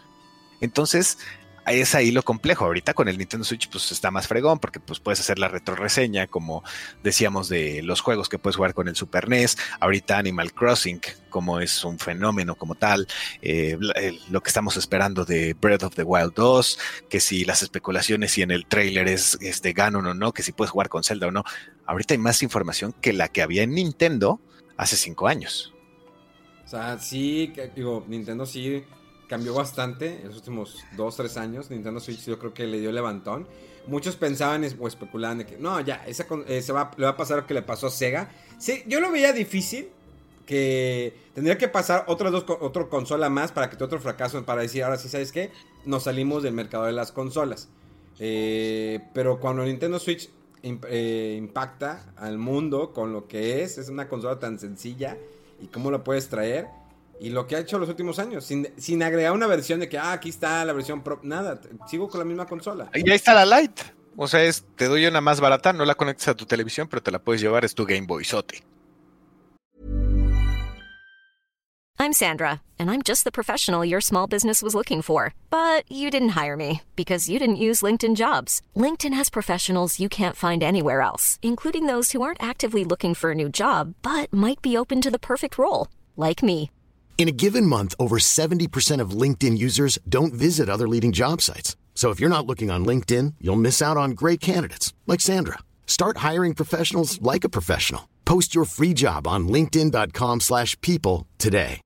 Entonces, es ahí lo complejo. Ahorita con el Nintendo Switch, pues está más fregón, porque pues puedes hacer la retroreseña, como decíamos, de los juegos que puedes jugar con el Super NES. Ahorita Animal Crossing, como es un fenómeno como tal. Eh, lo que estamos esperando de Breath of the Wild 2, que si las especulaciones y en el trailer es, de Ganon o no, que si puedes jugar con Zelda o no. Ahorita hay más información que la que había en Nintendo hace cinco años. O sea, sí, digo, Nintendo sí cambió bastante en los últimos 2, 3 años. Nintendo Switch yo creo que le dio levantón. Muchos pensaban o especulaban de que no, ya, esa, eh, se va, le va a pasar lo que le pasó a Sega. Sí, yo lo veía difícil. Que tendría que pasar otras dos, otra consola más para que te otro fracaso. Para decir, ahora sí, ¿sabes qué? Nos salimos del mercado de las consolas. Eh, pero cuando Nintendo Switch eh, impacta al mundo con lo que es, es una consola tan sencilla y cómo la puedes traer y lo que ha hecho los últimos años, sin, sin agregar una versión de que, ah, aquí está la versión Pro, nada, sigo con la misma consola. Y ahí está la Lite. O sea, es, te doy una más barata, no la conectas a tu televisión, pero te la puedes llevar, es tu Game Boy Sote. I'm Sandra, and I'm just the professional your small business was looking for. But you didn't hire me because you didn't use LinkedIn jobs. LinkedIn has professionals you can't find anywhere else, including those who aren't actively looking for a new job, but might be open to the perfect role, like me. In a given month, over 70% of LinkedIn users don't visit other leading job sites. So if you're not looking on LinkedIn, you'll miss out on great candidates like Sandra. Start hiring professionals like a professional. Post your free job on linkedin.com/people today.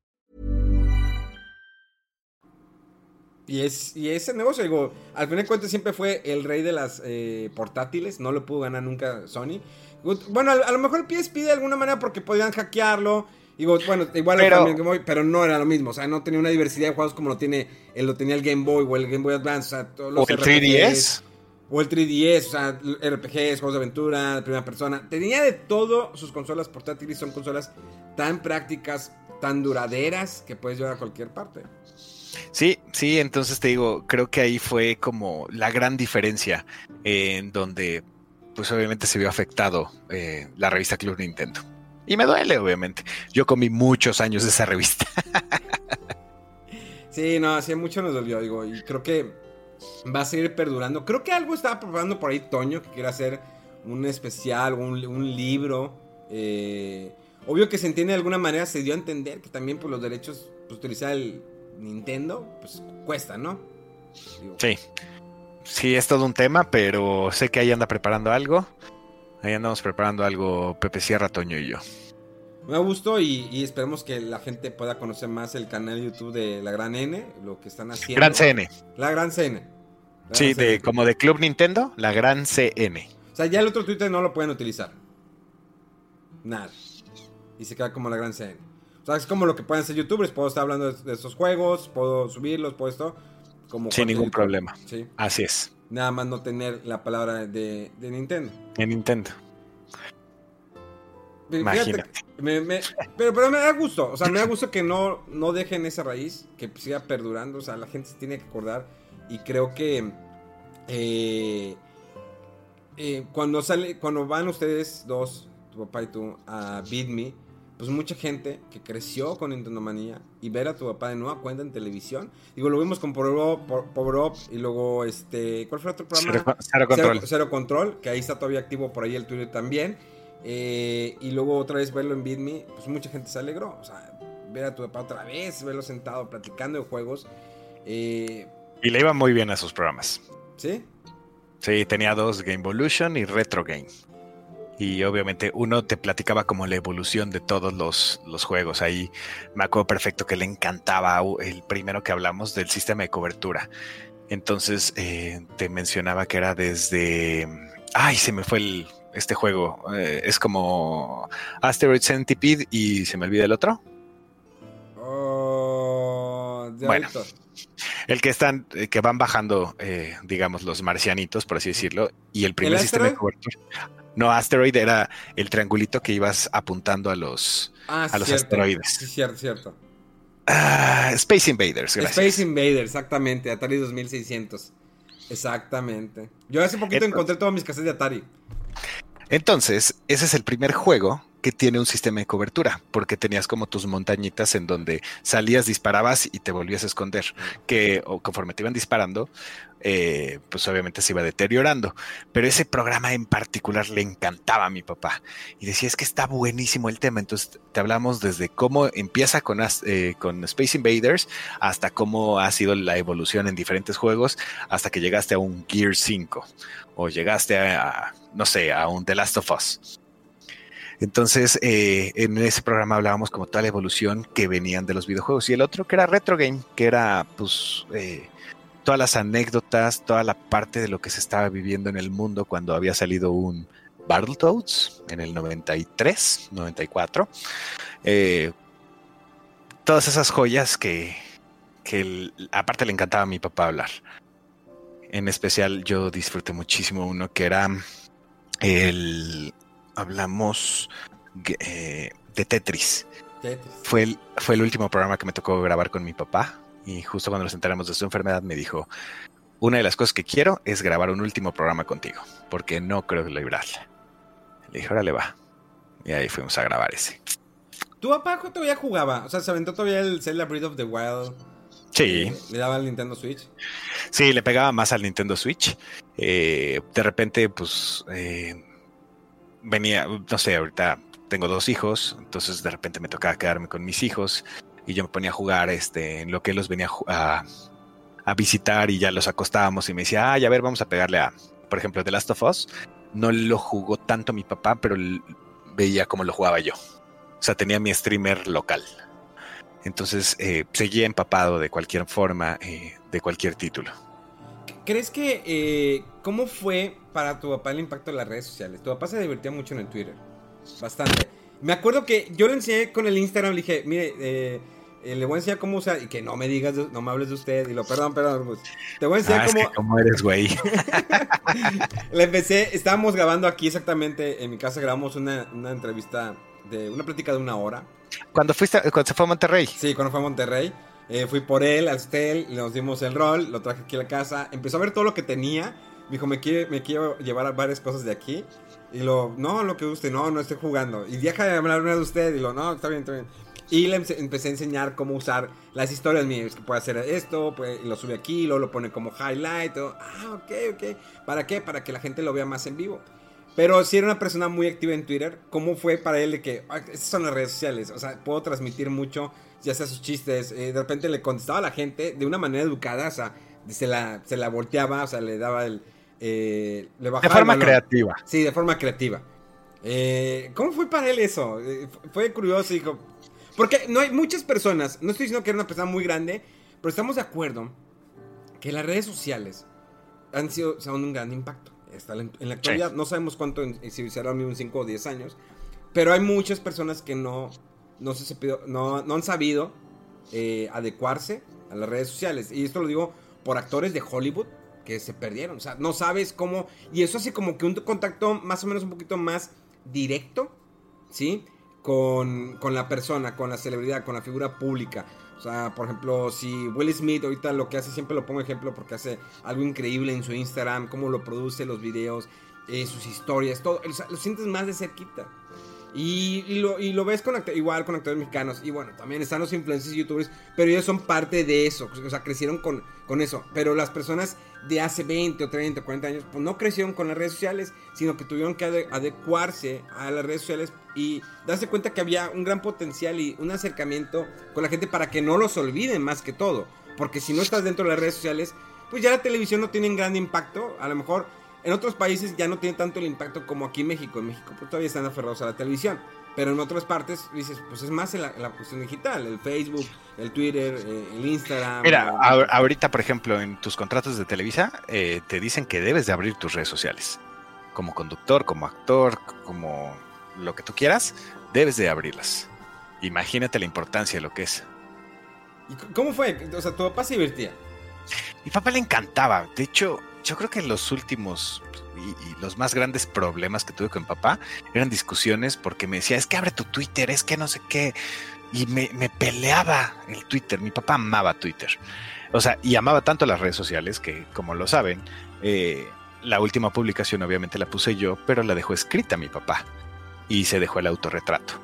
Y es y ese negocio digo, al final de cuentas siempre fue el rey de las eh, portátiles, no lo pudo ganar nunca Sony. Bueno, a, a lo mejor PSP de alguna manera porque podían hackearlo Digo, bueno, igual pero, el Game Boy, pero no era lo mismo. O sea, no tenía una diversidad de juegos como lo tiene, él lo tenía el Game Boy o el Game Boy Advance. O, sea, todos los el 3DS. O el 3DS, o sea, RPGs, juegos de aventura, de primera persona. Tenía de todo sus consolas portátiles. Son consolas tan prácticas, tan duraderas, que puedes llevar a cualquier parte. Sí, sí, entonces te digo, creo que ahí fue como la gran diferencia en donde, pues obviamente se vio afectado eh, la revista Club Nintendo. Y me duele, obviamente. Yo comí muchos años de esa revista. sí, no, hace mucho nos dolió, digo, y creo que va a seguir perdurando. Creo que algo estaba preparando por ahí Toño, que quiere hacer un especial, un, un libro. Eh, obvio que se entiende de alguna manera, se dio a entender que también por los derechos, pues, utilizar el Nintendo, pues cuesta, ¿no? Sí. Sí, es todo un tema, pero sé que ahí anda preparando algo. Ahí andamos preparando algo Pepe Sierra, Toño y yo. Me gustó y, y, esperemos que la gente pueda conocer más el canal de YouTube de la Gran N, lo que están haciendo. Gran CN. La Gran CN. sí, De, como de Club Nintendo, la Gran CN. O sea, ya el otro Twitter no lo pueden utilizar. Nada. Y se queda como la Gran CN. O sea, es como lo que pueden hacer youtubers. Puedo estar hablando de, estos juegos, puedo subirlos, puedo esto. Como Sin ningún problema. ¿Sí? Así es. Nada más no tener la palabra de, de Nintendo. De Nintendo. Imagínate. pero, pero, me da gusto, o sea, me da gusto que no, no dejen esa raíz, que siga perdurando, o sea, la gente se tiene que acordar y creo que eh, eh, cuando sale, cuando van ustedes dos, tu papá y tú, a Beat Me, pues mucha gente que creció con Nintendo Manía y ver a tu papá de nueva cuenta en televisión. Digo, lo vimos con Power Up, y luego este, ¿cuál fue otro programa? Cero, Control. Cero, Control, que ahí está todavía activo por ahí el Twitter también. Eh, y luego otra vez verlo en BitMe, pues mucha gente se alegró. O sea, ver a tu papá otra vez, verlo sentado platicando de juegos. Eh, y le iba muy bien a sus programas. ¿Sí? Sí, tenía dos, Game Evolution y Retro Game y obviamente uno te platicaba como la evolución de todos los, los, juegos. Ahí me acuerdo perfecto que le encantaba el primero que hablamos del sistema de cobertura. Entonces eh, te mencionaba que era desde... Ay, se me fue el, este juego. Eh, es como Asteroid Centipede y se me olvida el otro. Oh, bueno, el que están, eh, que van bajando, digamos, los marcianitos, por así decirlo, y el primer sistema de cobertura. No, Asteroid era el triangulito que ibas apuntando a los, ah, a los asteroides. Sí, cierto, cierto. Ah, Space Invaders, gracias. Space Invaders, exactamente, Atari 2600. Exactamente. Yo hace poquito encontré todos mis cassettes de Atari. Entonces, ese es el primer juego que tiene un sistema de cobertura, porque tenías como tus montañitas en donde salías, disparabas y te volvías a esconder, que o conforme te iban disparando, eh, pues obviamente se iba deteriorando. Pero ese programa en particular le encantaba a mi papá y decía es que está buenísimo el tema. Entonces te hablamos desde cómo empieza con, eh, con Space Invaders hasta cómo ha sido la evolución en diferentes juegos hasta que llegaste a un Gear 5 o llegaste a, no sé, a un The Last of Us. Entonces, eh, en ese programa hablábamos como toda la evolución que venían de los videojuegos. Y el otro que era Retro Game, que era pues todas las anécdotas, toda la parte de lo que se estaba viviendo en el mundo cuando había salido un Battletoads en el 93, 94. Eh, todas esas joyas que, que aparte le encantaba a mi papá hablar. En especial yo disfruté muchísimo uno que era el hablamos eh, de Tetris. Fue, el, fue el último programa que me tocó grabar con mi papá y justo cuando nos enteramos de su enfermedad me dijo, una de las cosas que quiero es grabar un último programa contigo, porque no creo librarla. Le dije, órale va. Y ahí fuimos a grabar ese. ¿Tu papá todavía jugaba? O sea, ¿se aventó todavía el Zelda Breath of the Wild? Sí. ¿Le daba al Nintendo Switch? Sí, le pegaba más al Nintendo Switch. Eh, de repente, pues, eh, venía, no sé, ahorita tengo dos hijos, entonces de repente me tocaba quedarme con mis hijos y yo me ponía a jugar este, en lo que los venía a, a visitar y ya los acostábamos y me decía, ay, a ver, vamos a pegarle a, por ejemplo, The Last of Us. No lo jugó tanto mi papá, pero veía cómo lo jugaba yo. O sea, tenía mi streamer local. Entonces eh, seguía empapado de cualquier forma, eh, de cualquier título. ¿Crees que eh, cómo fue para tu papá el impacto de las redes sociales? Tu papá se divertía mucho en el Twitter, bastante. Me acuerdo que yo le enseñé con el Instagram, le dije, mire, le voy a enseñar cómo usar y que no me digas, no me hables de usted y lo, perdón, perdón, pues, te voy a enseñar ah, cómo. ¿Cómo eres, güey? le empecé, estábamos grabando aquí exactamente, en mi casa grabamos una, una entrevista de una plática de una hora. ¿Cuándo fuiste, cuando se fue a Monterrey? Sí, cuando fue a Monterrey. Eh, fui por él al hotel, nos dimos el rol, lo traje aquí a la casa, empezó a ver todo lo que tenía. Me dijo, me, quiere, me quiero llevar varias cosas de aquí. Y lo, no, lo que guste, no, no estoy jugando. Y deja de hablar una de usted. Y lo, no, está bien, está bien. Y le empecé a enseñar cómo usar las historias mías. Que puede hacer esto, pues, lo sube aquí, luego lo pone como highlight. ah, ok, ok. ¿Para qué? Para que la gente lo vea más en vivo. Pero si era una persona muy activa en Twitter, ¿cómo fue para él de que ah, estas son las redes sociales? O sea, puedo transmitir mucho ya sea sus chistes, eh, de repente le contestaba a la gente de una manera educada, o sea, se la, se la volteaba, o sea, le daba el... Eh, le bajaba de forma creativa. Sí, de forma creativa. Eh, ¿Cómo fue para él eso? fue curioso, dijo... Porque no hay muchas personas, no estoy diciendo que era una persona muy grande, pero estamos de acuerdo que las redes sociales han sido, son un gran impacto. en, la actualidad, no sabemos cuánto, si será un 5 o 10 años, pero hay muchas personas que no no, se, no, no han sabido eh, adecuarse a las redes sociales. Y esto lo digo por actores de Hollywood que se perdieron. O sea, no sabes cómo. Y eso hace como que un contacto más o menos un poquito más directo, ¿sí? Con, con la persona, con la celebridad, con la figura pública. O sea, por ejemplo, si Will Smith ahorita lo que hace, siempre lo pongo ejemplo porque hace algo increíble en su Instagram, cómo lo produce, los videos, eh, sus historias, todo. lo sientes más de cerquita. Y, lo, y lo ves con igual con actores mexicanos. Y bueno, también están los influencers youtubers, pero ellos son parte de eso. O sea, crecieron con, con eso. Pero las personas de hace 20 o 30 o 40 años, pues no crecieron con las redes sociales, sino que tuvieron que adecuarse a las redes sociales y darse cuenta que había un gran potencial y un acercamiento con la gente para que no los olviden más que todo. Porque si no estás dentro de las redes sociales, pues ya la televisión no tiene un gran impacto. A lo mejor en otros países ya no tiene tanto el impacto como aquí en México. En México pues, todavía están aferrados a la televisión. Pero en otras partes dices, pues es más la, la cuestión digital, el Facebook, el Twitter, eh, el Instagram. Mira, ahorita, por ejemplo, en tus contratos de Televisa, eh, te dicen que debes de abrir tus redes sociales. Como conductor, como actor, como lo que tú quieras, debes de abrirlas. Imagínate la importancia de lo que es. ¿Y cómo fue? O sea, tu papá se divertía. Mi papá le encantaba. De hecho, yo creo que los últimos y, los más grandes problemas que tuve con papá eran discusiones porque me decía, es que abre tu Twitter, es que no sé qué. Y me, peleaba el Twitter. Mi papá amaba Twitter. O sea, y amaba tanto las redes sociales que, como lo saben, eh, la última publicación obviamente la puse yo, pero la dejó escrita mi papá y se dejó el autorretrato.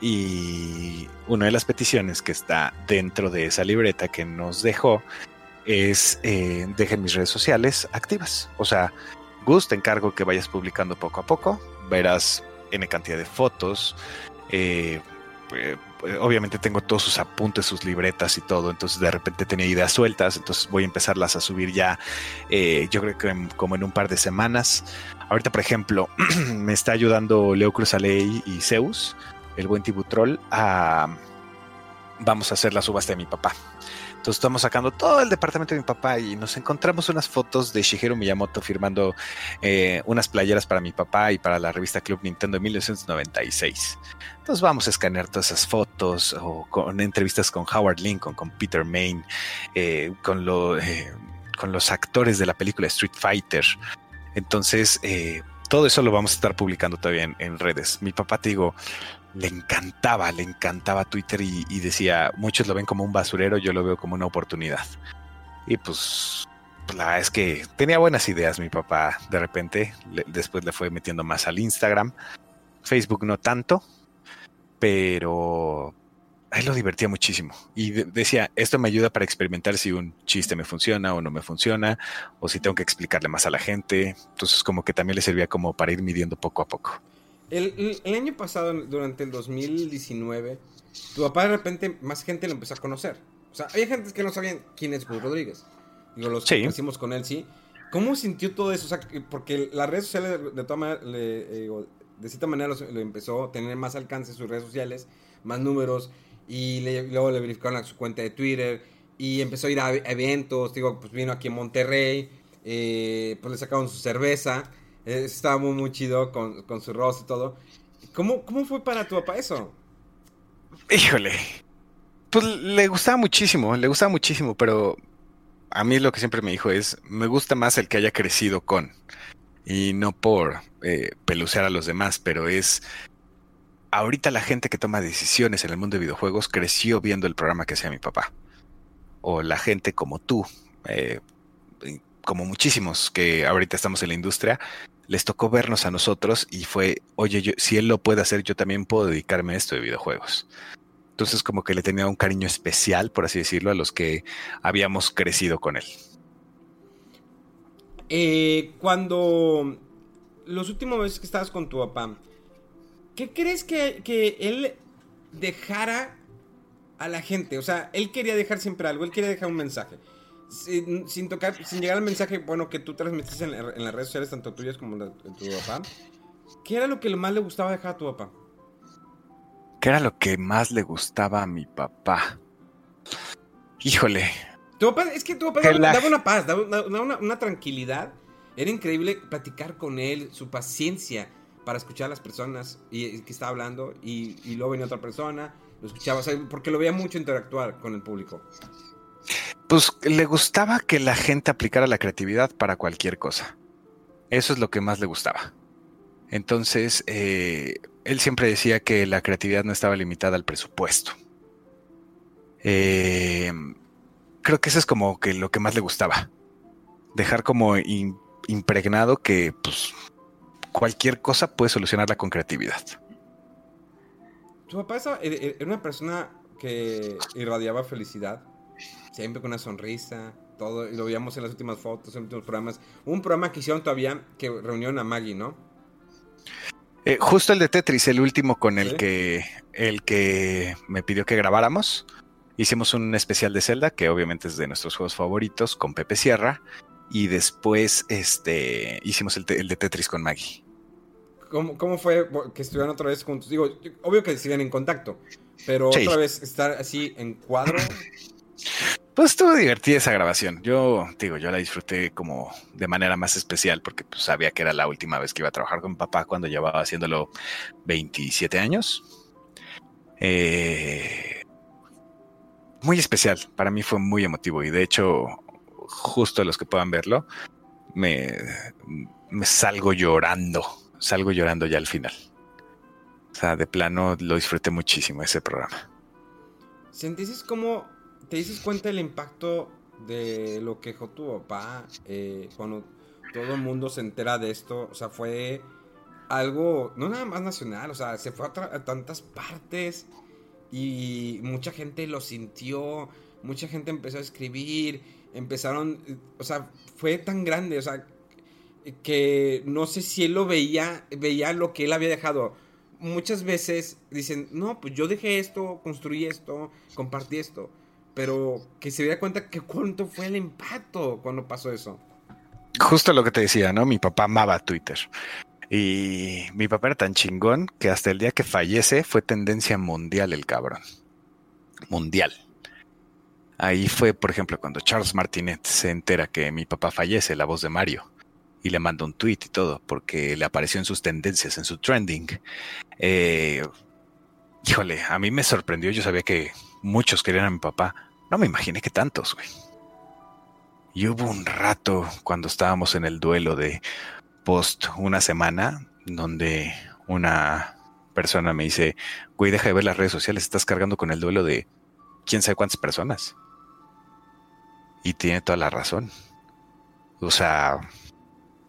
Y una de las peticiones que está dentro de esa libreta que nos dejó es eh, dejen mis redes sociales activas. O sea, Gus, te encargo que vayas publicando poco a poco. Verás N cantidad de fotos. Eh, eh, obviamente tengo todos sus apuntes, sus libretas y todo, entonces de repente tenía ideas sueltas, entonces voy a empezarlas a subir ya, yo creo que como en un par de semanas. Ahorita, por ejemplo, me está ayudando Leo Cruz Aley y Zeus, el buen Tibutrol, a... Vamos a hacer la subasta de mi papá. Entonces estamos sacando todo el departamento de mi papá y nos encontramos unas fotos de Shigeru Miyamoto firmando eh, unas playeras para mi papá y para la revista Club Nintendo de 1996. Entonces vamos a escanear todas esas fotos o con entrevistas con Howard Lincoln, con Peter Main, eh, con, eh, con los actores de la película Street Fighter. Entonces, todo eso lo vamos a estar publicando todavía en redes. Mi papá, te digo, le encantaba, le encantaba Twitter y, decía, muchos lo ven como un basurero, yo lo veo como una oportunidad. Y pues, pues la es que tenía buenas ideas mi papá de repente, después le fue metiendo más al Instagram, Facebook no tanto, pero él lo divertía muchísimo y decía, esto me ayuda para experimentar si un chiste me funciona o no me funciona, o si tengo que explicarle más a la gente, entonces como que también le servía como para ir midiendo poco a poco. El, año pasado, durante el 2019, tu papá de repente más gente lo empezó a conocer. O sea, había gente que no sabían quién es Gus Rodríguez. Digo, los que hicimos con él, sí. ¿Cómo sintió todo eso? O sea, porque las redes sociales, de todas maneras, eh, de cierta manera, lo, empezó a tener más alcance sus redes sociales, más números, y luego le verificaron a su cuenta de Twitter, y empezó a ir a eventos, digo, pues vino aquí en Monterrey, eh, pues le sacaron su cerveza, estaba muy, muy chido con, su rostro y todo. ¿Cómo, ¿Cómo fue para tu papá eso? Híjole. Pues le gustaba muchísimo, le gustaba muchísimo, pero a mí lo que siempre me dijo es, me gusta más el que haya crecido con. Y no por eh, pelucear a los demás, pero es... Ahorita la gente que toma decisiones en el mundo de videojuegos creció viendo el programa que hacía mi papá. O la gente como tú, eh, como muchísimos que ahorita estamos en la industria, les tocó vernos a nosotros y fue, oye, si él lo puede hacer, yo también puedo dedicarme a esto de videojuegos. Entonces como que le tenía un cariño especial, por así decirlo, a los que habíamos crecido con él. Eh, cuando los últimos meses que estabas con tu papá, ¿qué crees que, que él dejara a la gente? O sea, él quería dejar siempre algo, él quería dejar un mensaje sin, tocar, sin llegar al mensaje, bueno, que tú transmitiste en, en las redes sociales, tanto tuyas como de tu papá, ¿qué era lo que más le gustaba dejar a tu papá? ¿Qué era lo que más le gustaba a mi papá? Híjole. Tu papá, es que tu papá daba, una paz, daba una, tranquilidad. Era increíble platicar con él, su paciencia para escuchar a las personas y, que estaba hablando y, y, luego venía otra persona, lo escuchaba, porque lo veía mucho interactuar con el público. Pues le gustaba que la gente aplicara la creatividad para cualquier cosa. Eso es lo que más le gustaba. Entonces, eh, él siempre decía que la creatividad no estaba limitada al presupuesto. Eh, creo que eso es como que lo que más le gustaba. Dejar como impregnado que pues, cualquier cosa puede solucionarla con creatividad. Tu papá era una persona que irradiaba felicidad siempre con una sonrisa, todo, lo veíamos en las últimas fotos, en los últimos programas. Un programa que hicieron todavía que reunión a Maggie, ¿no? Eh, justo el de Tetris, el último con el que el que me pidió que grabáramos. Hicimos un especial de Zelda, que obviamente es de nuestros juegos favoritos, con Pepe Sierra. Y después este, hicimos el, de Tetris con Maggie. ¿Cómo, ¿Cómo, fue que estuvieran otra vez juntos? Digo, obvio que siguen en contacto, pero otra vez estar así en cuadro. Pues estuvo divertida esa grabación. Yo digo, yo la disfruté como de manera más especial porque pues, sabía que era la última vez que iba a trabajar con papá cuando llevaba haciéndolo 27 años. Eh, muy especial, para mí fue muy emotivo y de hecho, justo los que puedan verlo, me, me salgo llorando, salgo llorando ya al final. O sea, de plano lo disfruté muchísimo ese programa. ¿Sentís como ¿Te dices cuenta del impacto de lo que dejó tu papá eh, cuando, todo el mundo se entera de esto. O sea, fue algo, no nada más nacional, o sea, se fue a, tantas partes y mucha gente lo sintió, mucha gente empezó a escribir, empezaron, o sea, fue tan grande, o sea, que no sé si él lo veía, veía lo que él había dejado. Muchas veces dicen, no, pues yo dejé esto, construí esto, compartí esto, pero que se diera cuenta que cuánto fue el impacto cuando pasó eso. Justo lo que te decía, ¿no? Mi papá amaba Twitter. Y mi papá era tan chingón que hasta el día que fallece fue tendencia mundial el cabrón. Mundial. Ahí fue, por ejemplo, cuando Charles Martinet se entera que mi papá fallece, la voz de Mario, y le manda un tweet y todo, porque le apareció en sus tendencias, en su trending. Eh, híjole, a mí me sorprendió, yo sabía que muchos querían a mi papá. No me imaginé que tantos, güey. Y hubo un rato cuando estábamos en el duelo de post una semana, donde una persona me dice, güey, deja de ver las redes sociales, estás cargando con el duelo de quién sabe cuántas personas. Y tiene toda la razón. O sea,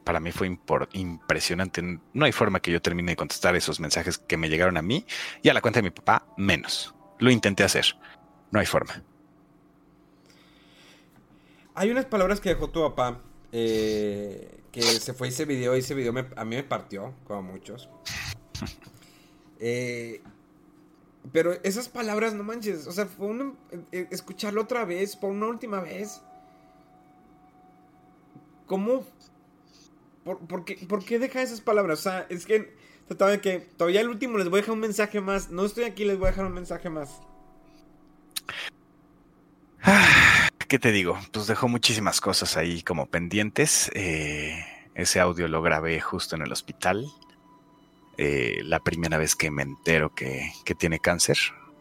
para mí fue impresionante. No hay forma que yo termine de contestar esos mensajes que me llegaron a mí y a la cuenta de mi papá, menos. Lo intenté hacer. No hay forma. Hay unas palabras que dejó tu papá eh, que se fue ese video y ese video a mí me partió, como a muchos. Eh, pero esas palabras, no manches, o sea, fue eh, escucharlo otra vez, por una última vez. ¿Cómo? ¿Por, qué, ¿Por qué deja esas palabras? O sea, es que todavía que todavía el último les voy a dejar un mensaje más. No estoy aquí, les voy a dejar un mensaje más. ¿Qué te digo? Pues dejó muchísimas cosas ahí como pendientes. Eh, ese audio lo grabé justo en el hospital. Eh, la primera vez que me entero que, que tiene cáncer.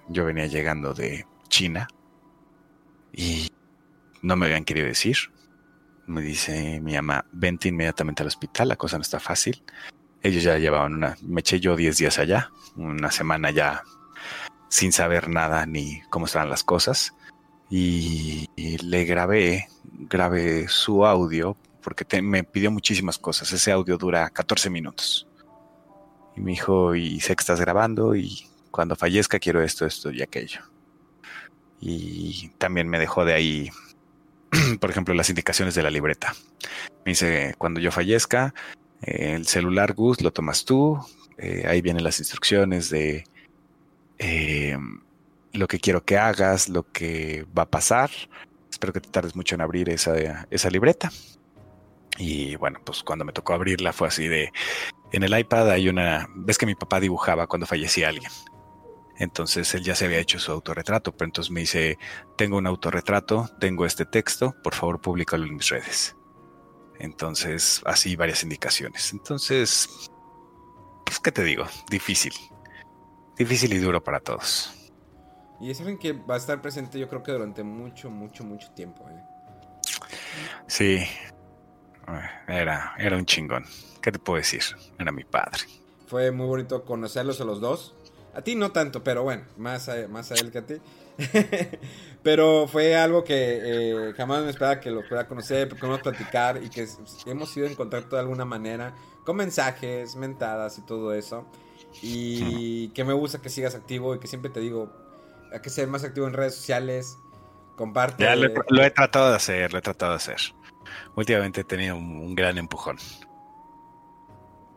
Yo venía llegando de China y no me habían querido decir. Me dice mi mamá, vente inmediatamente al hospital, la cosa no está fácil. Ellos ya llevaban una, me eché yo 10 días allá, una semana ya sin saber nada ni cómo estaban las cosas y, le grabé, grabé su audio porque me pidió muchísimas cosas. Ese audio dura 14 minutos. Y me dijo, y sé que estás grabando y cuando fallezca quiero esto, esto y aquello. Y también me dejó de ahí, por ejemplo, las indicaciones de la libreta. Me dice, cuando yo fallezca, el celular Gus lo tomas tú, eh, ahí vienen las instrucciones de... Eh, lo que quiero que hagas, lo que va a pasar. Espero que te tardes mucho en abrir esa, esa libreta. Y bueno, pues cuando me tocó abrirla fue así de... En el iPad hay una... Ves que mi papá dibujaba cuando fallecía alguien. Entonces él ya se había hecho su autorretrato, pero entonces me dice, tengo un autorretrato, tengo este texto, por favor públicalo en mis redes. Entonces, así varias indicaciones. Entonces, pues, ¿qué te digo? Difícil. Difícil y duro para todos. Y es alguien que va a estar presente yo creo que durante mucho, mucho, mucho tiempo. ¿eh? Sí, era, era un chingón. ¿Qué te puedo decir? Era mi padre. Fue muy bonito conocerlos a los dos. A ti no tanto, pero bueno, más a, más a él que a ti. pero fue algo que eh, jamás me esperaba que lo pueda conocer, que podemos platicar y que hemos ido en contacto de alguna manera, con mensajes, mentadas y todo eso. Y que me gusta que sigas activo y que siempre te digo, hay que ser más activo en redes sociales. Comparte. Ya lo, he tratado de hacer, lo he tratado de hacer. Últimamente he tenido un, gran empujón.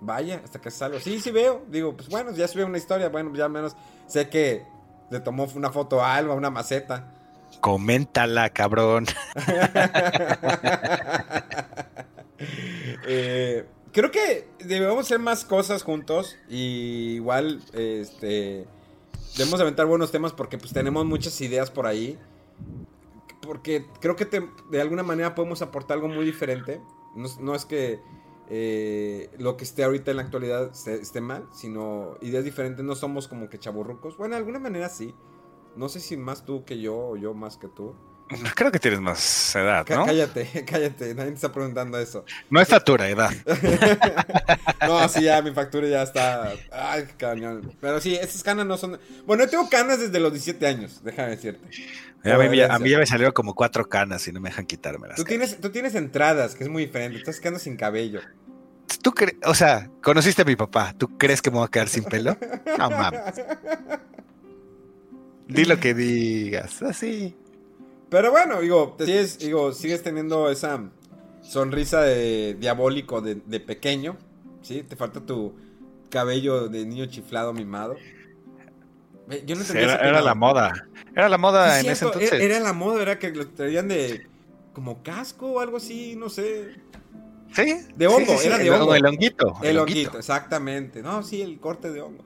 Vaya, hasta que salgo. Sí, sí veo. Digo, pues bueno, ya subió una historia. Bueno, ya menos sé que le tomó una foto a Alba, una maceta. Coméntala, cabrón. Eh, creo que debemos hacer más cosas juntos. Y igual, este debemos aventar buenos temas porque pues tenemos muchas ideas por ahí. Porque creo que de alguna manera podemos aportar algo muy diferente. No, es que eh, lo que esté ahorita en la actualidad esté, mal, sino ideas diferentes. No somos como que chaburrucos. Bueno, de alguna manera sí. No sé si más tú que yo o yo más que tú. Creo que tienes más edad, ¿no? cállate, cállate, nadie te está preguntando eso. No es factura, edad. no, sí, ya mi factura ya está. Ay, cañón. Pero sí, esas canas no son. Bueno, yo tengo canas desde los 17 años, déjame decirte. A mí, a mí, ya me salieron como cuatro canas y no me dejan quitármelas. Tú tienes, tú tienes entradas, que es muy diferente. Estás quedando sin cabello. ¿Tú crees? O sea, conociste a mi papá. ¿Tú crees que me voy a quedar sin pelo? No mames. Di lo que digas, así. Pero bueno, digo, sigues, digo, sigues teniendo esa sonrisa de diabólico de, pequeño, ¿sí? Te falta tu cabello de niño chiflado mimado. Yo no era, era la moda. Era la moda en ese entonces. Era, la moda, era que lo traían de como casco o algo así, no sé. Sí. De hongo, era de hongo. El honguito. El, honguito, exactamente. No, sí, el corte de hongo.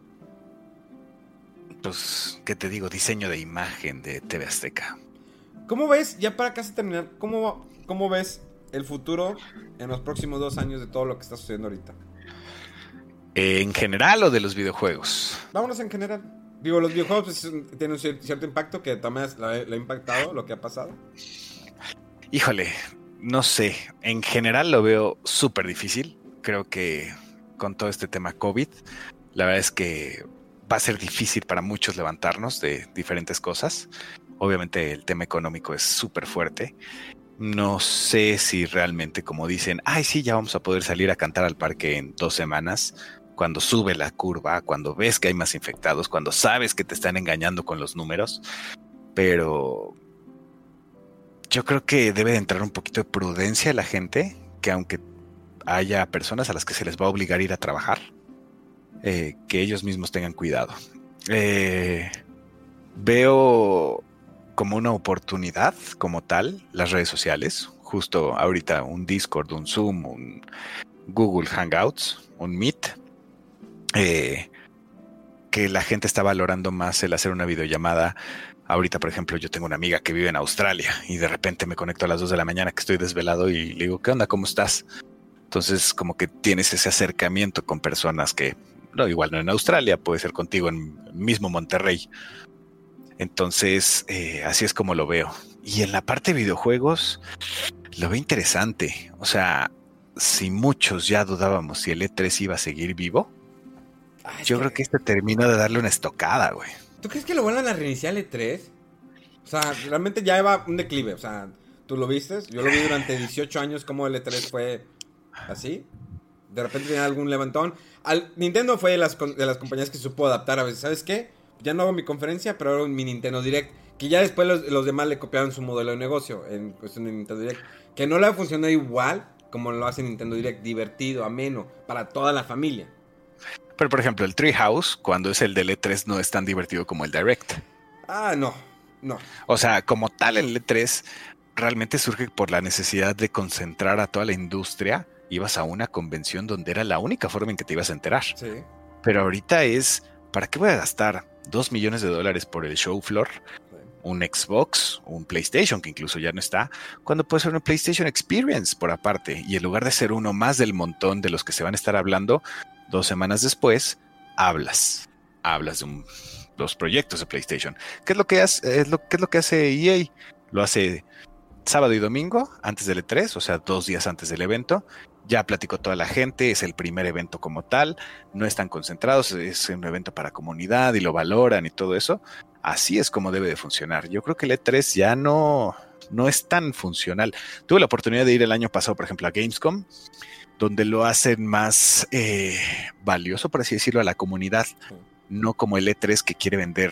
Pues, ¿qué te digo? Diseño de imagen de TV Azteca. ¿Cómo ves, ya para casi terminar, cómo, cómo ves el futuro en los próximos dos años de todo lo que está sucediendo ahorita? ¿En general o de los videojuegos? Vámonos en general. Digo, los videojuegos pues, tienen un cierto impacto que también lo ha impactado lo que ha pasado. Híjole, no sé. En general lo veo súper difícil. Creo que con todo este tema COVID, la verdad es que va a ser difícil para muchos levantarnos de diferentes cosas. Obviamente el tema económico es súper fuerte. No sé si realmente, como dicen, ay, sí, ya vamos a poder salir a cantar al parque en dos semanas, cuando sube la curva, cuando ves que hay más infectados, cuando sabes que te están engañando con los números. Pero yo creo que debe de entrar un poquito de prudencia a la gente, que aunque haya personas a las que se les va a obligar a ir a trabajar, eh, que ellos mismos tengan cuidado. Eh, veo como una oportunidad como tal las redes sociales. Justo ahorita un Discord, un Zoom, un Google Hangouts, un Meet. Eh, que la gente está valorando más el hacer una videollamada. Ahorita, por ejemplo, yo tengo una amiga que vive en Australia y de repente me conecto a las 2 de la mañana que estoy desvelado y le digo, ¿qué onda? ¿Cómo estás? Entonces, como que tienes ese acercamiento con personas que, no, igual no en Australia, puede ser contigo en mismo Monterrey entonces, eh, así es como lo veo. Y en la parte de videojuegos, lo veo interesante. O sea, si muchos ya dudábamos si el E3 iba a seguir vivo, yo creo que este termina de darle una estocada, güey. ¿Tú crees que lo vuelvan a reiniciar el E3? O sea, realmente ya iba un declive. O sea, ¿tú lo viste? Yo lo vi durante 18 años como el E3 fue así. De repente tenía algún levantón. Al, Nintendo fue de las, de las compañías que supo adaptar a veces. ¿Sabes qué? Ya no hago mi conferencia, pero hago mi Nintendo Direct. Que ya después los, demás le copiaron su modelo de negocio en cuestión de Nintendo Direct. Que no le ha funcionado igual como lo hace Nintendo Direct, divertido, ameno, para toda la familia. Pero por ejemplo, el Treehouse, cuando es el del E3, no es tan divertido como el Direct. Ah, no, no. O sea, como tal, el E3 realmente surge por la necesidad de concentrar a toda la industria. Ibas a una convención donde era la única forma en que te ibas a enterar. Sí. Pero ahorita es, ¿para qué voy a gastar 2 millones de dólares por el show floor, un Xbox, un PlayStation, que incluso ya no está, cuando puede ser una PlayStation Experience por aparte. Y en lugar de ser uno más del montón de los que se van a estar hablando, dos semanas después, hablas. Hablas de los proyectos de PlayStation. ¿Qué es lo que hace, es lo, qué es lo que hace EA? Lo hace sábado y domingo antes del E3, o sea, dos días antes del evento, ya platicó toda la gente, es el primer evento como tal, no están concentrados, es un evento para comunidad y lo valoran y todo eso. Así es como debe de funcionar. Yo creo que el E3 ya no, no es tan funcional. Tuve la oportunidad de ir el año pasado, por ejemplo, a Gamescom, donde lo hacen más eh, valioso, por así decirlo, a la comunidad, no como el E3 que quiere vender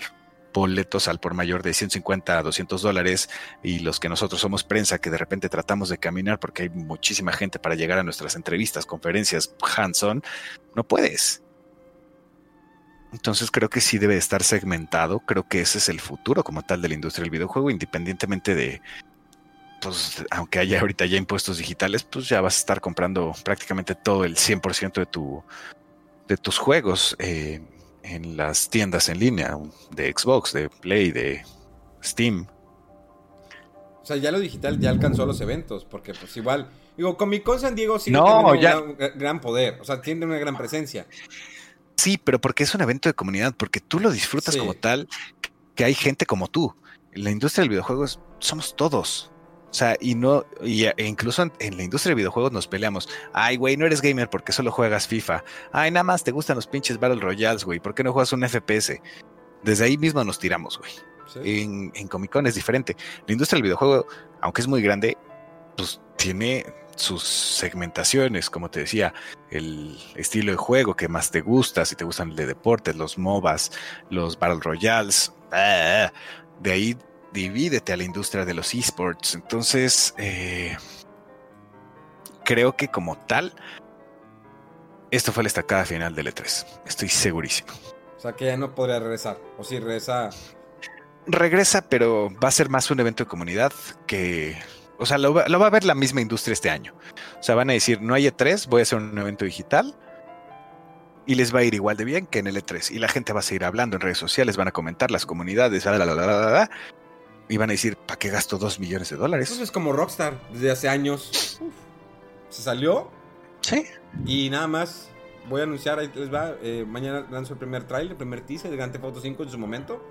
boletos al por mayor de 150 a 200 dólares y los que nosotros somos prensa que de repente tratamos de caminar porque hay muchísima gente para llegar a nuestras entrevistas, conferencias, hands-on, no puedes. Entonces creo que sí debe estar segmentado, creo que ese es el futuro como tal de la industria del videojuego, independientemente de, pues aunque haya ahorita ya impuestos digitales, pues ya vas a estar comprando prácticamente todo el 100% de, tu, de tus juegos. Eh, en las tiendas en línea de Xbox, de Play, de Steam. O sea, ya lo digital ya alcanzó los eventos, porque pues igual, digo, Comic Con San Diego sí no, tiene un gran poder, o sea, tiene una gran presencia. Sí, pero porque es un evento de comunidad, porque tú lo disfrutas como tal, que hay gente como tú. la industria del videojuego es- somos todos. O sea, y no, y, e incluso en, en la industria del videojuego nos peleamos. Ay, güey, no eres gamer porque solo juegas FIFA. Ay, nada más te gustan los pinches Battle Royales, güey. ¿Por qué no juegas un FPS? Desde ahí mismo nos tiramos, güey. Sí. En, en Comic Con es diferente. La industria del videojuego, aunque es muy grande, pues tiene sus segmentaciones, como te decía, el estilo de juego que más te gusta, si te gustan el de deportes, los MOBAs, los Battle Royales, ah, de ahí divídete a la industria de los esports. Entonces, eh, creo que como tal, esto fue la estacada final del E3. Estoy segurísimo. O sea que ya no podría regresar. O si regresa. regresa, pero va a ser más un evento de comunidad que. O sea, lo, va- lo va a ver la misma industria este año. O sea, van a decir, no hay E3, voy a hacer un evento digital. Y les va a ir igual de bien que en el E3. Y la gente va a seguir hablando en redes sociales, van a comentar las comunidades, la, la, la, y van a decir, ¿para qué gasto dos millones de dólares? es como Rockstar. Desde hace años. Uf. Se salió. Sí. Y nada más. Voy a anunciar, ahí les va. eh, mañana lanzo el primer trailer, el primer teaser de Grand Theft Auto 5 en su momento.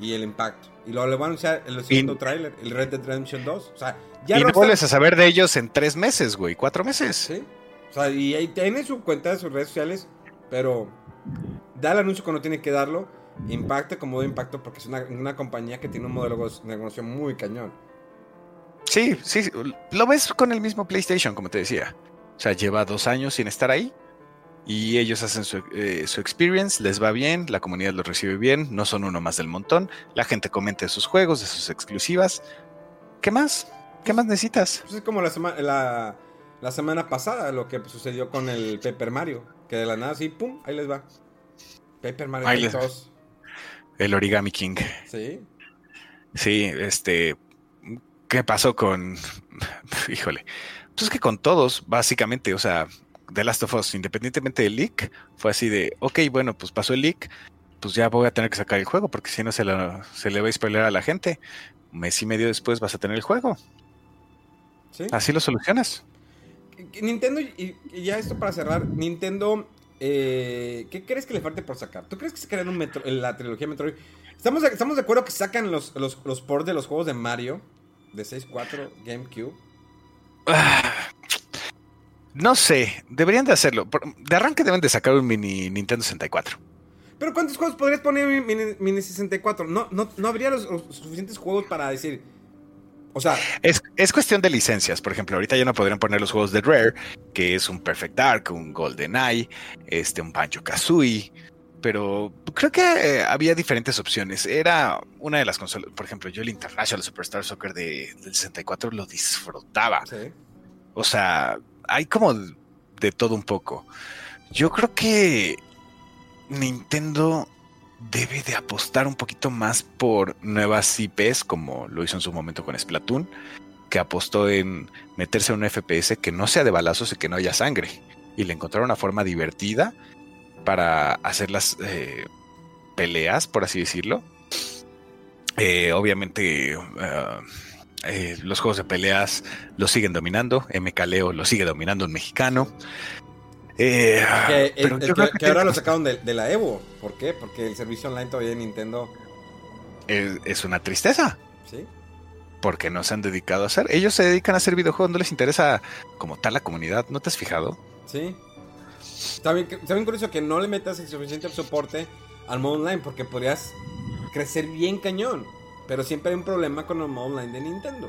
Y el impacto. Y luego le voy a anunciar el segundo trailer, el Red Dead Redemption 2. O sea, ya y no vuelves a saber de ellos en tres meses, güey, cuatro meses. Sí. O sea, y ahí tiene su cuenta de sus redes sociales, pero da el anuncio cuando tiene que darlo. Impacta como de impacto porque es una, una compañía que tiene un modelo de negocio muy cañón. Sí, sí, sí, lo ves con el mismo PlayStation, como te decía. O sea, lleva dos años sin estar ahí y ellos hacen su, eh, su experience, les va bien, la comunidad los recibe bien, no son uno más del montón, la gente comenta de sus juegos, de sus exclusivas. ¿Qué más? ¿Qué más necesitas? Pues es como la, sema- la, la semana pasada lo que sucedió con el Paper Mario. Que de la nada, así, pum, ahí les va. Paper Mario Ahí les- 2. El Origami King. Sí. Sí, este. ¿Qué pasó con.? Híjole. Pues es que con todos, básicamente, o sea, The Last of Us, independientemente del leak, fue así de, ok, bueno, pues pasó el leak, pues ya voy a tener que sacar el juego, porque si no se, lo- se le va a spoiler a la gente. Un mes y medio después vas a tener el juego. Sí. Así lo solucionas. Nintendo, y, y ya esto para cerrar, Nintendo, eh, ¿qué crees que le falte por sacar? ¿Tú crees que sacarán un metro, la trilogía Metroid? ¿Estamos de, ¿Estamos de acuerdo que sacan los, los, los ports de los juegos de Mario? De 6.4, GameCube. Ah, No sé, deberían de hacerlo. De arranque deben de sacar un mini Nintendo 64. Pero ¿cuántos juegos podrías poner en Mini, Mini 64? No, no, no habría los, los suficientes juegos para decir... O sea, Es, es cuestión de licencias. Por ejemplo, ahorita ya no podrían poner los juegos de Rare, que es un Perfect Dark, un Golden Eye, este, un Banjo Kazooie. Pero creo que eh, había diferentes opciones. Era una de las consolas. Por ejemplo, yo el International Superstar Soccer de, del 64 lo disfrutaba. sí. O sea, hay como de todo un poco. Yo creo que Nintendo debe de apostar un poquito más por nuevas IPs, como lo hizo en su momento con Splatoon, que apostó en meterse en un FPS que no sea de balazos y que no haya sangre. Y le encontraron una forma divertida para hacer las eh, peleas, por así decirlo. Eh, obviamente, eh, los juegos de peleas los siguen dominando. MKLeo lo sigue dominando un mexicano. Eh, Que, el- pero el yo que- creo que que ahora lo sacaron de, de la Evo. ¿Por qué? Porque el servicio online todavía de Nintendo... es, es una tristeza. ¿Sí? Porque no se han dedicado a hacer. Ellos se dedican a hacer videojuegos, no les interesa como tal la comunidad. ¿No te has fijado? Sí. Está bien, está bien curioso que no le metas el suficiente soporte al modo online porque podrías crecer bien cañón. Pero siempre hay un problema con el modo online de Nintendo.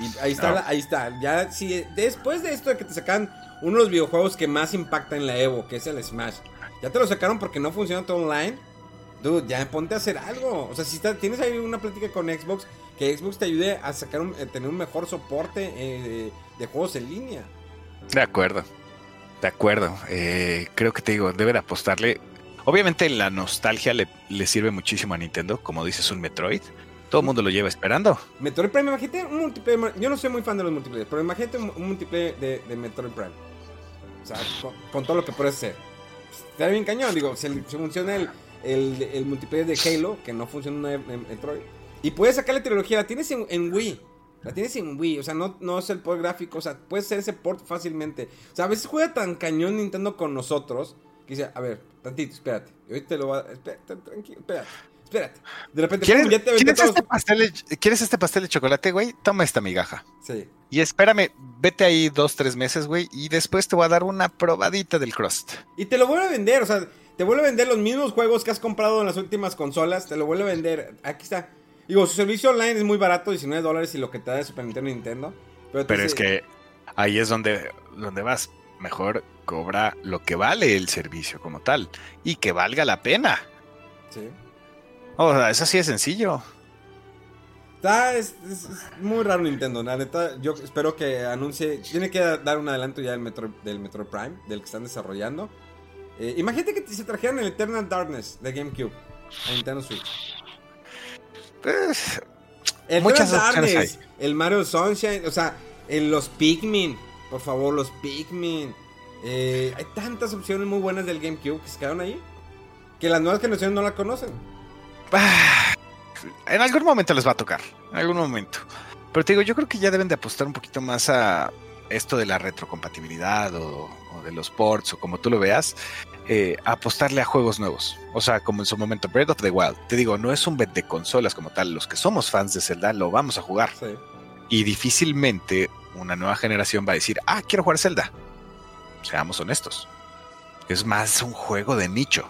Y ahí está, No. la- ahí está. Ya si después de esto de que te sacan uno de los videojuegos que más impacta en la Evo, que es el Smash, ya te lo sacaron porque no funciona todo online. Dude, ya ponte a hacer algo. O sea, si está- tienes ahí una plática con Xbox, que Xbox te ayude a sacar un- a tener un mejor soporte eh, de, juegos en línea. De acuerdo. De acuerdo. Eh, creo que te digo, debe de apostarle. Obviamente la nostalgia le, le sirve muchísimo a Nintendo. Como dices, un Metroid. Todo el mundo lo lleva esperando. Metroid Prime, imagínate un multiplayer. Yo no soy muy fan de los multiplayer, pero imagínate un, multiplayer de, de Metroid Prime. O sea, con, todo lo que puede hacer. Está bien cañón, digo, si, si funciona el, el, el multiplayer de Halo, que no funciona en, en Metroid. Y puedes sacar la trilogía, la tienes en, Wii. La tienes en Wii, o sea, no, no es el port gráfico, o sea, puedes hacer ese port fácilmente. O sea, a veces juega tan cañón Nintendo con nosotros que dice, a ver, tantito, espérate. Y ahorita lo va. Espérate, tranquilo, espérate. Espérate. De repente, ¿Quieres, pum, ya te ¿quieres este pastel de, ¿Quieres este pastel de chocolate, güey? Toma esta migaja. Sí. Y espérame, vete ahí dos, tres meses, güey, y después te voy a dar una probadita del crust. Y te lo vuelve a vender, o sea, te vuelve a vender los mismos juegos que has comprado en las últimas consolas, te lo vuelve a vender. Aquí está. Digo, su servicio online es muy barato, 19 dólares y lo que te da de Super Nintendo Nintendo. Pero, Pero es que ahí es donde, donde vas. Mejor cobra lo que vale el servicio como tal. Y que valga la pena. Sí. O sea, eso sí es sencillo. Está, es, es- es muy raro Nintendo, la neta. Yo espero que anuncie. Tiene que dar un adelanto ya del Metro, del Metro Prime, del que están desarrollando. Eh, imagínate que se trajeran el Eternal Darkness de GameCube a Nintendo Switch. Pues, El Muchas opciones Darkness, el Mario Sunshine, o sea, en los Pikmin, por favor, los Pikmin. Eh, hay tantas opciones muy buenas del GameCube que se quedaron ahí. Que las nuevas generaciones no la conocen. Ah, en algún momento les va a tocar. En algún momento. Pero te digo, yo creo que ya deben de apostar un poquito más a esto de la retrocompatibilidad o, o de los ports o como tú lo veas. eh, apostarle a juegos nuevos. O sea, como en su momento Breath of the Wild. Te digo, no es un bet de consolas como tal. Los que somos fans de Zelda lo vamos a jugar. Sí. Y difícilmente una nueva generación va a decir, ah, quiero jugar Zelda. Seamos honestos. Es más un juego de nicho.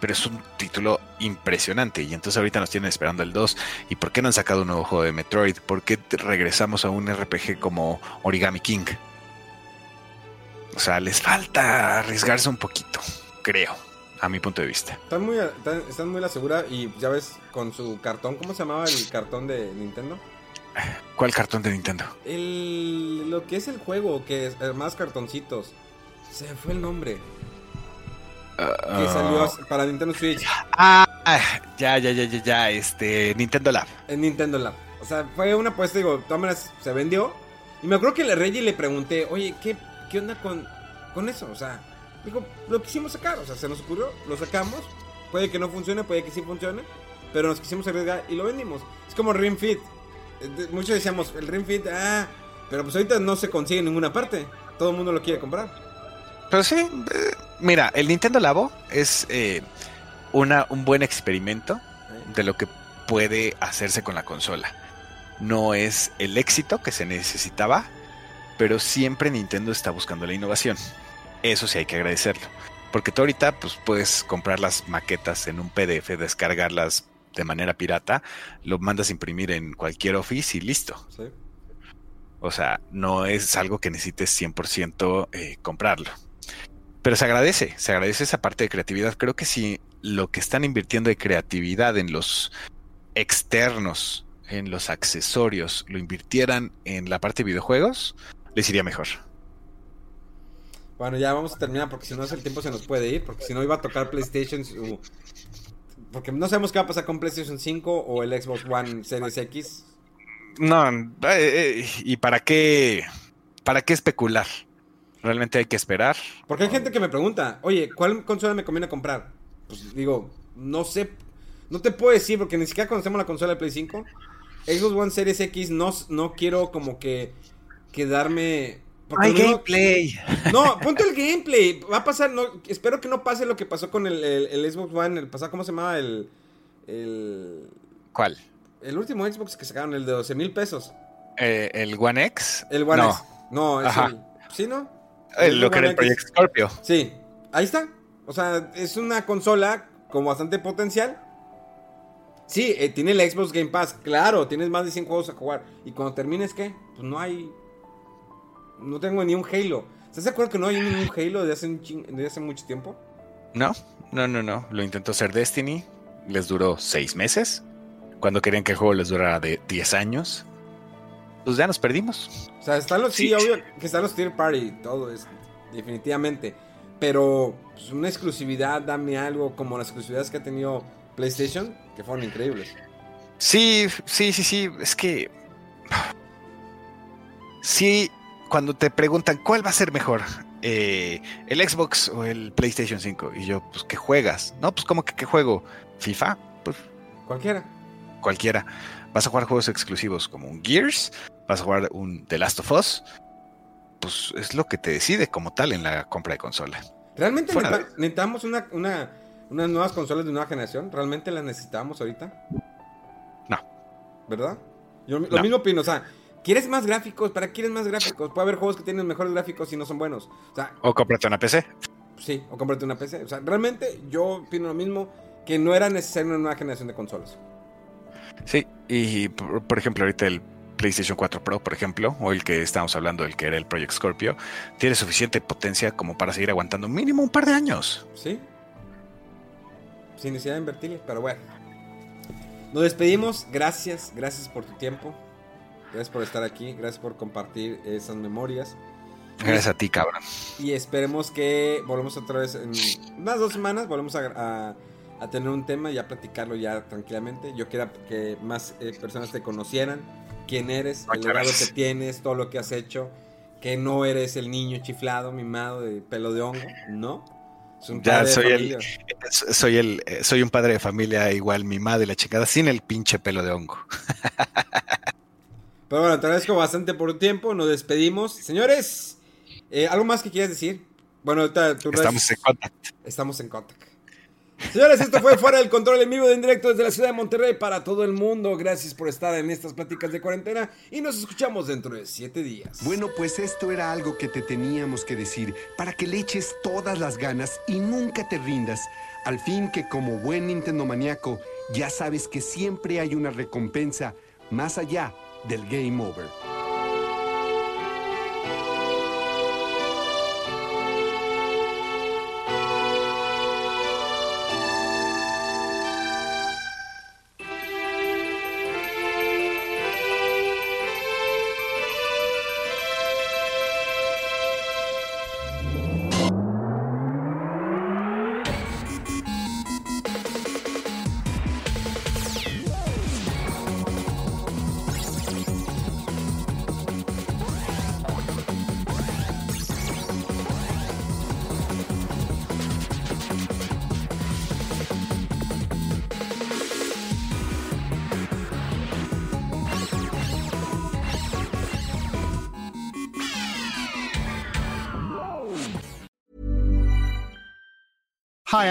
Pero es un título impresionante. Y entonces ahorita nos tienen esperando el 2. ¿Y por qué no han sacado un nuevo juego de Metroid? ¿Por qué regresamos a un RPG como Origami King? O sea, les falta arriesgarse un poquito, creo, a mi punto de vista. Están muy, están, están muy a la segura y ya ves con su cartón, ¿cómo se llamaba el cartón de Nintendo? ¿Cuál cartón de Nintendo? El, lo que es el juego, que es eh, más cartoncitos. Se fue el nombre. Que salió para Nintendo Switch Ah, ya, ya, ya, ya, ya, este, Nintendo Lab. en Nintendo Lab. O sea, fue una apuesta, digo, todas se vendió. Y me acuerdo que le Reggie le pregunté, oye, ¿qué, qué onda con, con eso? O sea, digo, lo quisimos sacar, o sea, se nos ocurrió, lo sacamos. Puede que no funcione, puede que sí funcione. Pero nos quisimos arriesgar y lo vendimos. Es como Ring Fit. Eh, Muchos decíamos, el Ring Fit, ah, pero pues ahorita no se consigue en ninguna parte. Todo el mundo lo quiere comprar. Pero sí, eh, mira, el Nintendo Labo es eh, una, un buen experimento de lo que puede hacerse con la consola. No es el éxito que se necesitaba, pero siempre Nintendo está buscando la innovación. Eso sí hay que agradecerlo. Porque tú ahorita pues, puedes comprar las maquetas en un PDF, descargarlas de manera pirata, lo mandas a imprimir en cualquier office y listo. ¿sí? O sea, no es algo que necesites 100% eh, comprarlo. Pero se agradece, se agradece esa parte de creatividad. Creo que si lo que están invirtiendo de creatividad en los externos, en los accesorios, lo invirtieran en la parte de videojuegos, les iría mejor. Bueno, ya vamos a terminar porque si no el tiempo se nos puede ir. Porque si no iba a tocar PlayStation. Porque no sabemos qué va a pasar con PlayStation 5 o el Xbox One Series X. No, eh, eh, ¿y para qué? ¿Para qué especular? Realmente hay que esperar. Porque hay gente que me pregunta, oye, ¿cuál consola me conviene comprar? Pues digo, no sé. No te puedo decir porque ni siquiera conocemos la consola de Play 5. Xbox One Series X no, no quiero como que quedarme... porque no- gameplay. No, ponte el gameplay. Va a pasar, no, espero que no pase lo que pasó con el, el- el Xbox One, el pasado, ¿cómo se llamaba? El, el, ¿Cuál? el último Xbox que sacaron, el de 12 mil pesos. Eh, ¿El One X? El One no, X. No, es Ajá. el... ¿Sí, no? Eh, lo que era el. Project Scorpio. Sí, ahí está. O sea, es una consola con bastante potencial. Sí, eh, tiene el Xbox Game Pass. Claro, tienes más de 100 juegos a jugar. Y cuando termines, ¿qué? Pues no hay... No tengo ni un Halo. ¿Estás de acuerdo que no hay ningún Halo de hace, un chin- de hace mucho tiempo? No, no, no, no. Lo intentó hacer Destiny. Les duró seis meses. Cuando querían que el juego les durara de 10 años. Pues ya nos perdimos. O sea, están los, sí, Sí. obvio que están los tier party y todo es definitivamente. Pero pues, una exclusividad, dame algo como las exclusividades que ha tenido PlayStation, que fueron increíbles. Sí, sí, sí, sí. Es que. Sí, cuando te preguntan cuál va a ser mejor, eh, el Xbox o el PlayStation 5. Y yo, pues, ¿qué juegas? No, pues, ¿cómo que qué juego? FIFA, pues Cualquiera. cualquiera. Vas a jugar juegos exclusivos como un Gears, vas a jugar un The Last of Us. Pues es lo que te decide como tal en la compra de consola. ¿Realmente Fuera necesitamos una, una, unas nuevas consolas de nueva generación? ¿Realmente las necesitamos ahorita? No. ¿Verdad? Yo lo No. mismo opino, o sea, ¿quieres más gráficos? ¿Para qué quieres más gráficos? Puede haber juegos que tienen mejores gráficos y no son buenos. O sea, O cómprate una PC. sí, o cómprate una PC. O sea, realmente yo opino lo mismo, que no era necesaria una nueva generación de consolas. Sí, y por, por ejemplo, ahorita el PlayStation 4 Pro, por ejemplo, o el que estábamos hablando, el que era el Project Scorpio, tiene suficiente potencia como para seguir aguantando mínimo un par de años. ¿Sí? Sin necesidad de invertirle, pero bueno. Nos despedimos. Gracias, gracias por tu tiempo. Gracias por estar aquí. Gracias por compartir esas memorias. Gracias a ti, cabrón. Y esperemos que volvemos otra vez en unas dos semanas. Volvemos a, a- a tener un tema y a platicarlo ya tranquilamente. Yo quiero que más eh, personas te conocieran. Quién eres, el legado gracias. que tienes, todo lo que has hecho. Que no eres el niño chiflado, mimado, de pelo de hongo. No. Ya soy el, familia. soy el, eh, soy un padre de familia igual mi madre y la chingada, sin el pinche pelo de hongo. Pero bueno, te agradezco bastante por tu tiempo. Nos despedimos. Señores, eh, ¿algo más que quieras decir? Bueno, ahorita tú Estamos en contacto. Estamos en contacto. Señores, esto fue Fuera del Control en vivo de en directo desde la ciudad de Monterrey para todo el mundo. Gracias por estar en estas pláticas de cuarentena y nos escuchamos dentro de siete días. Bueno, pues esto era algo que te teníamos que decir para que le eches todas las ganas y nunca te rindas. Al fin que como buen Nintendo maníaco, ya sabes que siempre hay una recompensa más allá del game over.